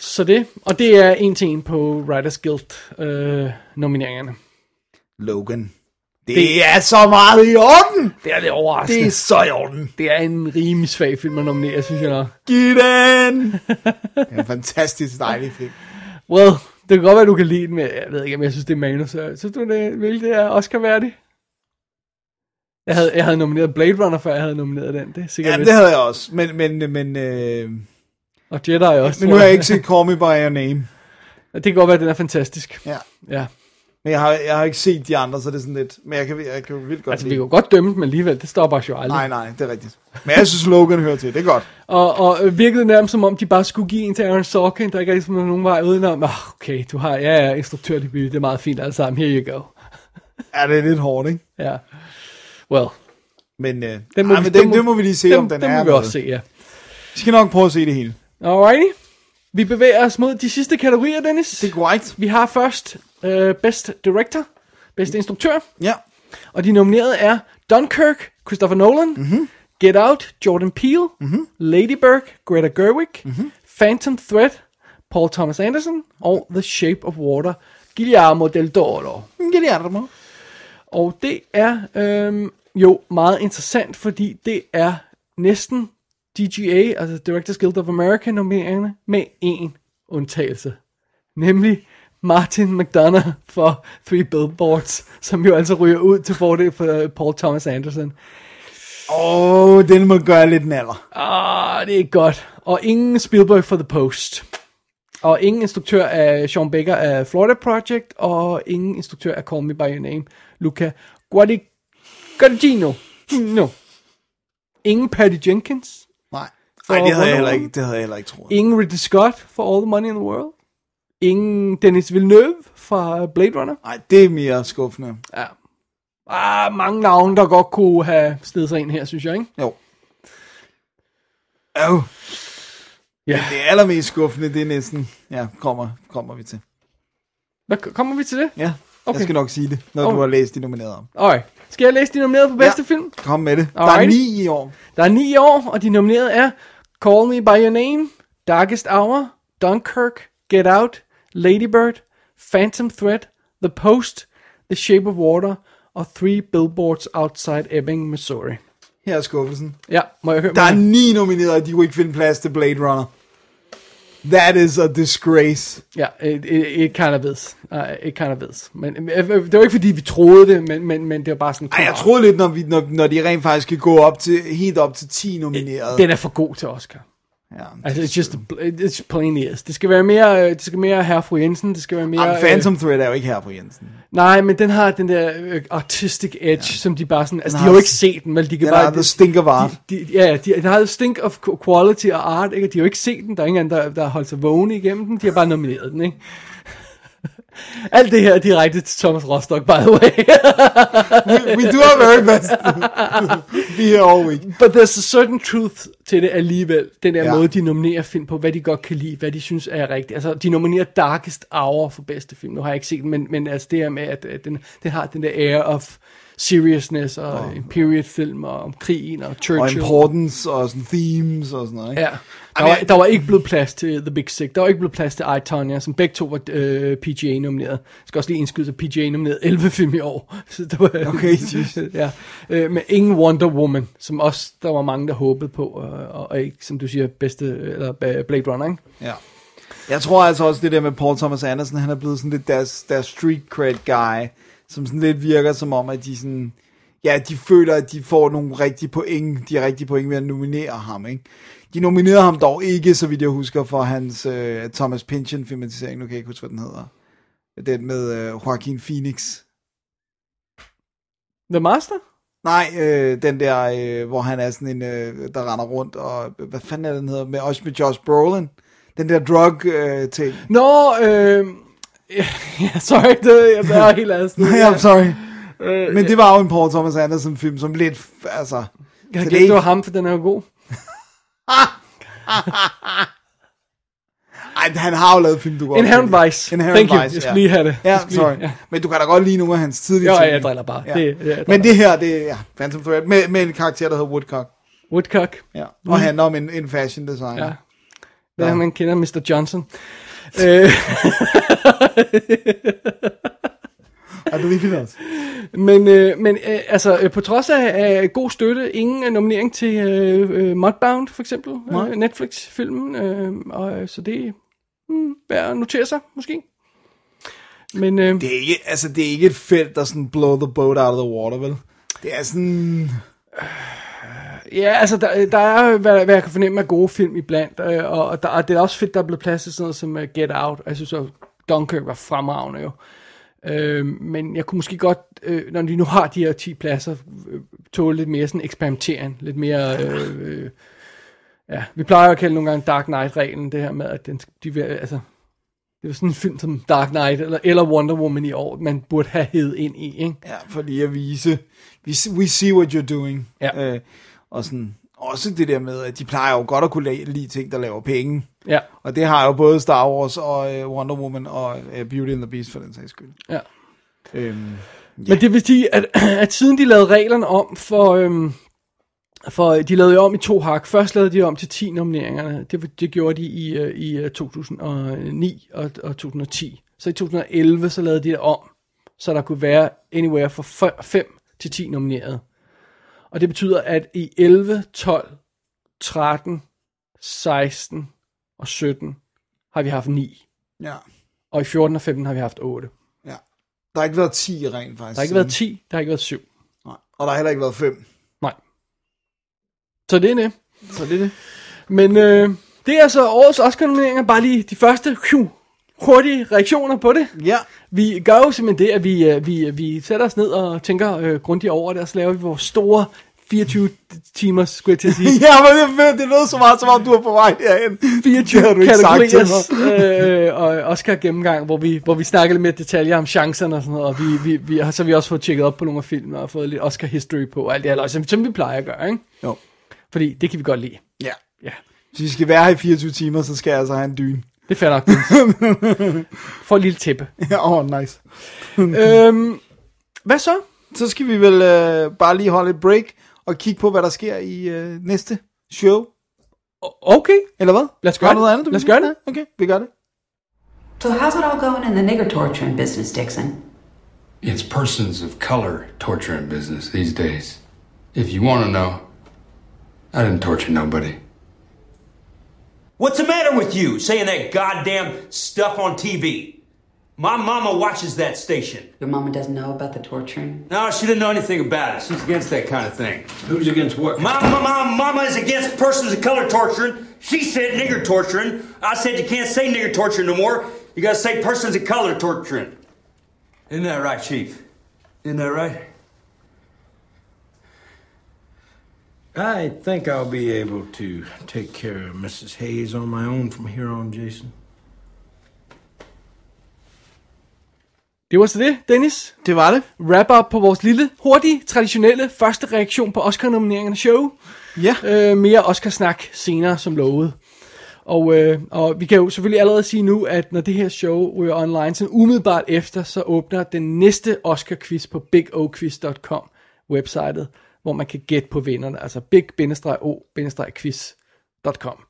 Så det, og det er en til en på Writers Guild øh, nomineringerne. Logan. Det, det er så meget i orden! Det er lidt overraskende. Det er så i orden. det er en rimelig svag film at nominere, synes jeg nok. Giv den! det er en fantastisk dejlig film. Well, det kan godt være, du kan lide den, men jeg ved ikke, om jeg synes, det er manus. Så Synes du, det, vil det er Oscar værdigt? Jeg havde, jeg havde nomineret Blade Runner, før jeg havde nomineret den. Det er sikkert Ja, vist. det havde jeg også. Men, men, men, øh, Og Jedi også. men nu har jeg ikke set Call Me By Your Name. Det kan godt være, at den er fantastisk. Ja. Ja. Men jeg har, jeg har ikke set de andre, så det er sådan lidt... Men jeg kan, jeg kan vildt godt Altså, vi lide. kan jo godt dømme den, men alligevel, det stopper os jo aldrig. Nej, nej, det er rigtigt. Men jeg synes, Logan hører til. Det er godt. Og, og øh, virkede nærmest som om, de bare skulle give en til Aaron Sorkin, der ikke var nogen vej udenom. Oh, okay, du har, ja, ja, instruktørdebut, det er meget fint alt sammen, here you go. Ja, det er lidt hårdt, ikke? Ja. Well, Men, øh, den den må, må, vi, men den, det må vi lige se, den, om den, den er må vi også se, ja. Vi skal nok prøve at se det hele. Alrighty. Vi bevæger os mod de sidste kategorier, Dennis. Det er korrekt. Vi har først øh, Best Director, bedste instruktør. Ja. Og de nominerede er Dunkirk, Christopher Nolan, mm-hmm. Get Out, Jordan Peele, mm-hmm. Lady Bird, Greta Gerwig, mm-hmm. Phantom Thread, Paul Thomas Anderson og The Shape of Water, Guillermo del Toro. Guillermo. Og det er øhm, jo meget interessant, fordi det er næsten DGA, altså Directors Guild of America nomineringerne, med en undtagelse. Nemlig Martin McDonough for Three Billboards, som jo altså ryger ud til fordel for øh, Paul Thomas Anderson. Åh, oh, den må gøre lidt naller. Ah, det er godt. Og ingen Spielberg for The Post. Og ingen instruktør af Sean Baker af Florida Project, og ingen instruktør af Call Me By Your Name, Luca Guadagnino. No. Ingen Patty Jenkins. For Nej, det havde, jeg heller ikke, det havde jeg heller ikke troet. Ingen Ridley Scott for All the Money in the World. Ingen Dennis Villeneuve fra Blade Runner. Nej, det er mere skuffende. Ja. Ah, mange navne, der godt kunne have stedet sig ind her, synes jeg, ikke? Jo. Oh. Ja. Det allermest skuffende, det er næsten... Ja, kommer, kommer vi til. Hvad, kommer vi til det? Ja, okay. Okay. jeg skal nok sige det, når Oh. du har læst de nominerede om. Alright. Skal jeg læse de nominerede på bedste Ja. film? Kom med det. Der er ni i år. Der er ni år, og de nominerede er Call Me By Your Name, Darkest Hour, Dunkirk, Get Out, Lady Bird, Phantom Thread, The Post, The Shape of Water og Three Billboards Outside Ebbing, Missouri. Her er skuffelsen. Ja, må jeg høre Der er jeg- ni nomineret, og de kunne ikke finde plads til Blade Runner. That is a disgrace. Ja, it, it, it kind of is. Uh, it kind of is. Men øh, det var ikke fordi, vi troede det, men, men, men det var bare sådan... Ej, jeg troede lidt, når, vi, når, når de rent faktisk kan gå op til, helt op til 10 nominerede. Den er for god til Oscar. Ja. Altså, it's just, it's plain is. Det skal være mere, øh, det skal mere herre fru Jensen, det skal være mere... Jamen, Phantom Thread er jo ikke her på Jensen. Øh, nej, men den har den der øh, artistic edge, ja. som de bare sådan... Altså, de har jo ikke set den, vel? De kan Den bare... har the stink of art. De, de, ja, de, de har the stink of quality og art, ikke? De har jo ikke set den, der er ingen anden, der, der har holdt sig vågne igennem den, de har bare nomineret den, ikke? Alt det her er direkte til Thomas Rostock, by the way. We do our very best. Be here all week. But there's a certain truth til det alligevel. Den der ja. måde, de nominerer film på, hvad de godt kan lide, hvad de synes er rigtigt. Altså, de nominerer Darkest Hour for bedste film. Nu har jeg ikke set den, men, men altså det her med, at, at den, den har den der air of seriousness og oh. en period film og om krigen og Og Churchill. importance og sådan themes og sådan noget. Ikke? Ja. Der var, der var ikke blevet plads til The Big Sick. Der var ikke blevet plads til I, Tonya, som begge to var øh, PGA nomineret. Jeg skal også lige indskyde, at PGA nomineret 11 film i år. Så det var, Okay, ja. øh, men ingen Wonder Woman, som også der var mange, der håbede på, og, og, og ikke, som du siger, bedste, eller øh, Blade Runner, ikke? Ja. Jeg tror altså også det der med Paul Thomas Anderson, han er blevet sådan lidt deres, deres street cred guy, som sådan lidt virker som om, at de sådan, ja, de føler, at de får nogle rigtige point, de rigtige point ved at nominere ham, ikke? De nominerede ham dog ikke, så vidt jeg husker, for hans øh, Thomas Pynchon filmatisering, nu kan jeg ikke huske, hvad den hedder. Den med øh, Joaquin Phoenix. The Master? Nej, øh, den der, øh, hvor han er sådan en, øh, der render rundt, og hvad fanden er den hedder, med, også med Josh Brolin. Den der drug øh, ting. Nå, øh, ja, sorry, det, jeg er helt sted. Nej, I'm sorry. Øh, Men det var jo en Paul Thomas Anderson film, som lidt, altså... jeg har det var ham, for den er jo god. Ej, han har jo lavet film, du godt Inherent. Vice. Inherent Thank you. Vice, Jeg skulle lige have det. Ja, Jeg skulle sorry. lige- ja. Men du kan da godt lide nogle af hans tidlige Jo, ting. jeg driller bare. Ja. Det- jeg driller Men det her, det er ja, Phantom Thread, med, med en karakter, der hedder Woodcock. Woodcock. Ja. Og handler om en, en fashion designer. Ja. Hvad ja. man kender Mr. Johnson. Øh, I believe it does. men øh, men øh, altså, øh, på trods af, af god støtte, ingen øh, nominering til øh, øh, Mudbound, for eksempel. Øh, Netflix-filmen. Øh, og, øh, så det er hmm, værd at notere sig, måske. Men øh, Det er, ikke, altså, det er ikke et felt, der sådan blow the boat out of the water, vel? Det er sådan... Ja, altså, der, der er, hvad, hvad jeg kan fornemme, af gode film iblandt, øh, og, og, der, og det er også fedt, der er blevet plads til sådan noget som uh, Get Out, jeg synes også, Dunkirk var fremragende jo. Øh, men jeg kunne måske godt, øh, når de nu har de her 10 pladser, øh, tåle lidt mere sådan eksperimentering, lidt mere... Øh, øh, ja, vi plejer jo at kalde nogle gange Dark Knight-reglen, det her med, at den, de altså, det er sådan en film som Dark Knight, eller, eller Wonder Woman i år, man burde have hed ind i, ikke? Ja, fordi at vise, we see, we see what you're doing. Ja. Øh, og sådan, også det der med, at de plejer jo godt at kunne lide ting, der laver penge. Ja, Og det har jo både Star Wars og øh, Wonder Woman og øh, Beauty and the Beast for den sags skyld. ja. Øhm, Men det vil sige, at, at siden de lavede reglerne om for... Øhm, for de lavede jo om i to hak. Først lavede de om til 10 nomineringerne. Det, det gjorde de i, øh, i øh, 2009 og, og 2010. Så i 2011 så lavede de det om, så der kunne være anywhere fra 5 til 10 nomineret. Og det betyder, at i 11, 12, 13, 16 og 17 har vi haft 9. ja, Og i 14 og 15 har vi haft 8. ja. Der har ikke været 10 rent faktisk. Der har ikke været 10, der har ikke været 7. Nej. Og der har heller ikke været 5. Nej. Så det er det. Så det er det. Men øh, det er altså årets Oscar-nomineringer. Bare lige de første phew, hurtige reaktioner på det. Ja. Vi gør jo simpelthen det, at vi, øh, vi, vi sætter os ned og tænker øh, grundigt over det, og så laver vi vores store 24 timer, skulle jeg til at sige. Ja, men det, det lød så meget, som om du er på vej derhen. 24 Det du ikke sagt til kategoriers øh, og Oscar gennemgang, hvor vi, hvor vi snakker lidt mere detaljer om chancerne og sådan noget, og vi, vi, vi har, så har vi også fået tjekket op på nogle af filmene og fået lidt Oscar history på, og alt det her, som, som vi plejer at gøre, ikke? Jo. Fordi det kan vi godt lide. Ja. Ja, Hvis vi skal være her i 24 timer, så skal jeg altså have en dyne. Det er fair nok. For et lille tæppe. Ja, åh, oh, nice. øhm, hvad så? Så skal vi vel øh, bare lige holde et break og kigge på, hvad der sker i øh, næste show. Okay. Eller hvad? Lad os gøre noget det. andet, du Lad os gøre det. Okay, vi gør det. So how's it all going in the nigger torturing business, Dixon? It's persons of color torturing business these days. If you want to know, I didn't torture nobody. What's the matter with you saying that goddamn stuff on TV? My mama watches that station. Your mama doesn't know about the torturing? No, she didn't know anything about it. She's against that kind of thing. Who's against what? My, my, my mama is against persons of color torturing. She said nigger torturing. I said you can't say nigger torturing no more. You gotta say persons of color torturing. Isn't that right, Chief? Isn't that right? I think I'll be able to take care of Mrs. Hayes on my own from here on, Jason. Det var så det, Dennis. Det var det. Wrap up på vores lille, hurtige, traditionelle første reaktion på Oscar-nomineringerne show. Ja. Øh, mere Oscar-snak senere, som lovet. Og, øh, og vi kan jo selvfølgelig allerede sige nu, at når det her show ryger online, så umiddelbart efter, så åbner den næste Oscar-quiz på bigoquiz.com websitet, hvor man kan gætte på vinderne, altså big-o-quiz.com.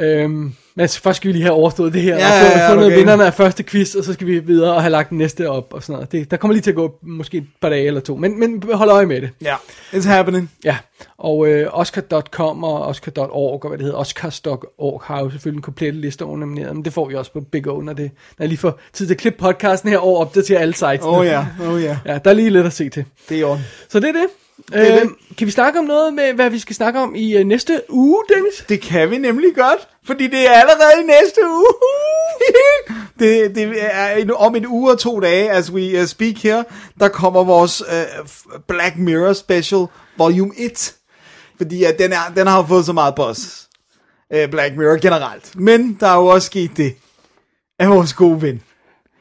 Øhm, men først skal vi lige have overstået det her, Ja, og få, ja, fundet okay. vinderne af første quiz, og så skal vi videre og have lagt den næste op og sådan noget. Det, der kommer lige til at gå måske et par dage eller to, men, men hold øje med det. Ja, it's happening. Ja, og øh, Oscar.com og Oscar.org og hvad det hedder, Oscars.org har jo selvfølgelig en komplet liste over nomineret, men det får vi også på Big O, når, det, når jeg lige får tid til at klippe podcasten her og opdatere alle sites. Oh ja, oh ja. Ja, der er lige lidt at se til. Det er orden. Så det er det. Øh. Kan vi snakke om noget med, hvad vi skal snakke om i øh, næste uge, Dennis? Det kan vi nemlig godt, fordi det er allerede i næste uge. det, det er en, om en uge og to dage, as we uh, speak here, der kommer vores uh, Black Mirror special volume 1. Fordi at den, er, den har fået så meget buzz. Uh, Black Mirror generelt. Men der er jo også sket det, at vores gode ven,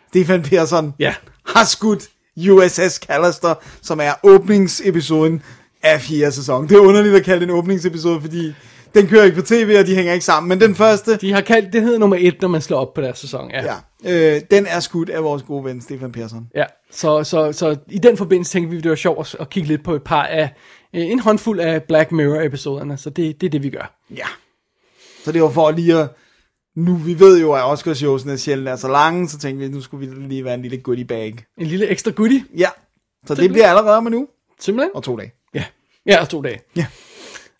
Stefan Persson, Ja. har skudt USS Callister, som er åbningsepisoden af fjerde sæson. Det er underligt at kalde det en åbningsepisode, fordi den kører ikke på tv, og de hænger ikke sammen. Men den første, De har kaldt, det hedder nummer et, når man slår op på deres sæson. Ja. ja, øh, den er skudt af vores gode ven, Stefan Persson. Ja, så, så, så i den forbindelse tænkte vi, at det var sjovt at, at kigge lidt på et par af, øh, en håndfuld af Black Mirror-episoderne, så det, det er det, vi gør. Ja. Så det var for lige at... Nu, vi ved jo, at Oscarshowsene sjældent er så lange, så tænkte vi, nu skulle vi lige være en lille goodie bag. En lille ekstra goodie, Ja, så det bliver allerede om en uge simpelthen. og to dage. Ja, ja og to dage. Ja.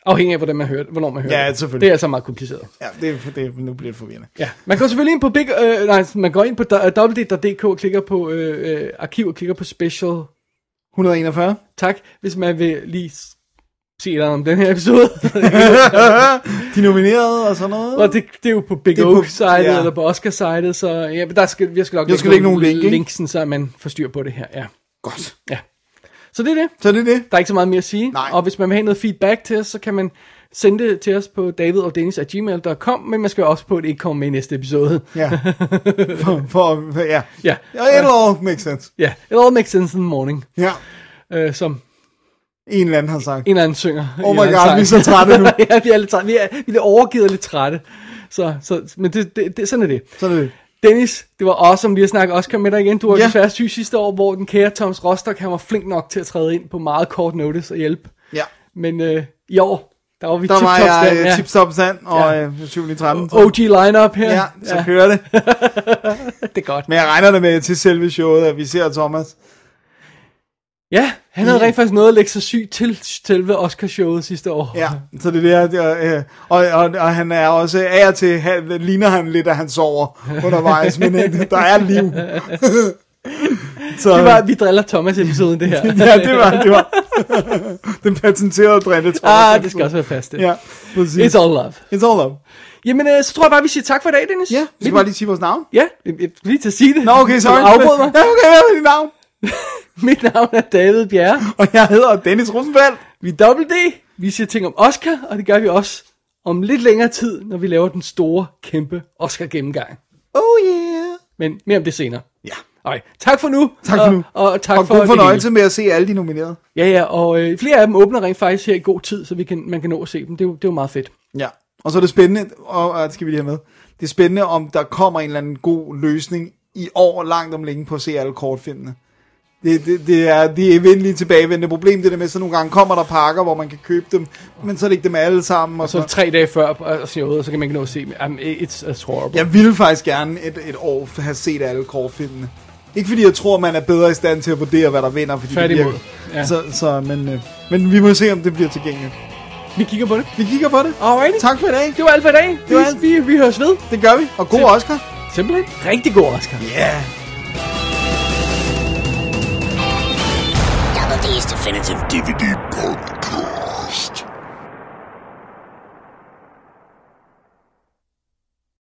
Afhængig af, hvordan man hører, hvornår man hører Ja, det. selvfølgelig. Det er altså meget kompliceret. Ja, det, det, nu bliver det forvirrende. Ja, man går selvfølgelig ind på Big, øh, nej, man går ind på www.dk og klikker på øh, øh, arkiv og klikker på special. 141. Tak, hvis man vil lige se noget om den her episode. De nominerede og sådan noget. og det, det er jo på Big Oak-sitet, ja. eller på Oscar-sitet, så ja, der skal, jeg skal nok Jeg skal lægge nogle link, ikke? linksen, så man får styr på det her. Ja. Godt. ja. Så det er det. Så det er det. Der er ikke så meget mere at sige. Nej. Og hvis man vil have noget feedback til os, så kan man sende det til os på davidogdennis.gmail.com, men man skal også på, at det ikke kommer med i næste episode. Ja. For, for, ja. Ja, it all makes sense. ja. It all makes sense in the morning, Ja. øh, som En eller anden har sagt. en eller anden synger. Oh my god, anden vi er sang. så trætte nu. ja, vi er lidt trætte. Vi er, vi er overgivet og lidt trætte. Så, så, men det, det, det, sådan er det. Sådan er det. Dennis, det var awesome lige at snakke Oscar med dig igen. Du var Ja. ja. desværre syg sidste år, hvor den kære Thomas Rostock, han var flink nok til at træde ind på meget kort notice og hjælpe. Ja. Men øh, i år, der var vi Der var tip-top jeg stand, øh, ja. tip-top stand, og Ja. øh, 7. 13. så- OG lineup her. Ja, så kører det. det er godt. Men jeg regner det med til selve showet, at vi ser Thomas. Ja, han havde rent faktisk noget at lægge sig syg til selve Oscar-showet sidste år. Ja, så det er det, og, og, og han er også af og til, han, ligner han lidt, at han sover undervejs, men der er liv. så, Det var, vi driller Thomas-episoden, det her. ja, det var, det var den patenterede drille, jeg. ah, det skal også være fast, det. Ja, præcis. It's all love. It's all love. Jamen, øh, så tror jeg bare, vi siger tak for i dag, Dennis. Ja, vi skal bare lige sige vores navn. Ja, lige til at sige det. Nå, okay, sorry. Du afbrød mig. Ja, okay, hvad er dit navn? Mit navn er David Bjerre. Og jeg hedder Dennis Rosenfeldt. Vi er Double D. Vi siger ting om Oscar, og det gør vi også om lidt længere tid, når vi laver den store, kæmpe Oscar-gennemgang. Oh yeah. Men mere om det senere. Ja. Okay, tak for nu. Tak for og, nu. Og, tak Og for god fornøjelse med at se alle de nominerede. Ja, ja, og øh, flere af dem åbner rent faktisk her i god tid, så vi kan, man kan nå at se dem. Det er jo, det er jo meget fedt. Ja. Og så er det spændende, og, og det skal vi lige have med, det er spændende, om der kommer en eller anden god løsning i år langt om længe på at se alle kortfilmene. Det, det, det er det evindelige tilbagevendende problem, det der med, så nogle gange kommer der pakker, hvor man kan købe dem, men så er det ikke dem alle sammen. Og Så så, tre dage før og showet, og så kan man ikke nå at se dem. Um, it's, horrible. jeg ville faktisk gerne et, et år have set alle kortfilmene. Ikke fordi jeg tror, man er bedre i stand til at vurdere, hvad der vinder, fordi det Tværtimod. virker. Ja. Så, så, men, øh, men vi må se, om det bliver tilgængeligt. Vi kigger på det. Vi kigger på det. Alrighty. Tak for i dag. Det var alt for i dag. Det var alt. vi, vi høres ved. Det gør vi. Og god Sim- Oscar. Simpelthen rigtig god Oscar. Yeah. Definitive DVD Podcast.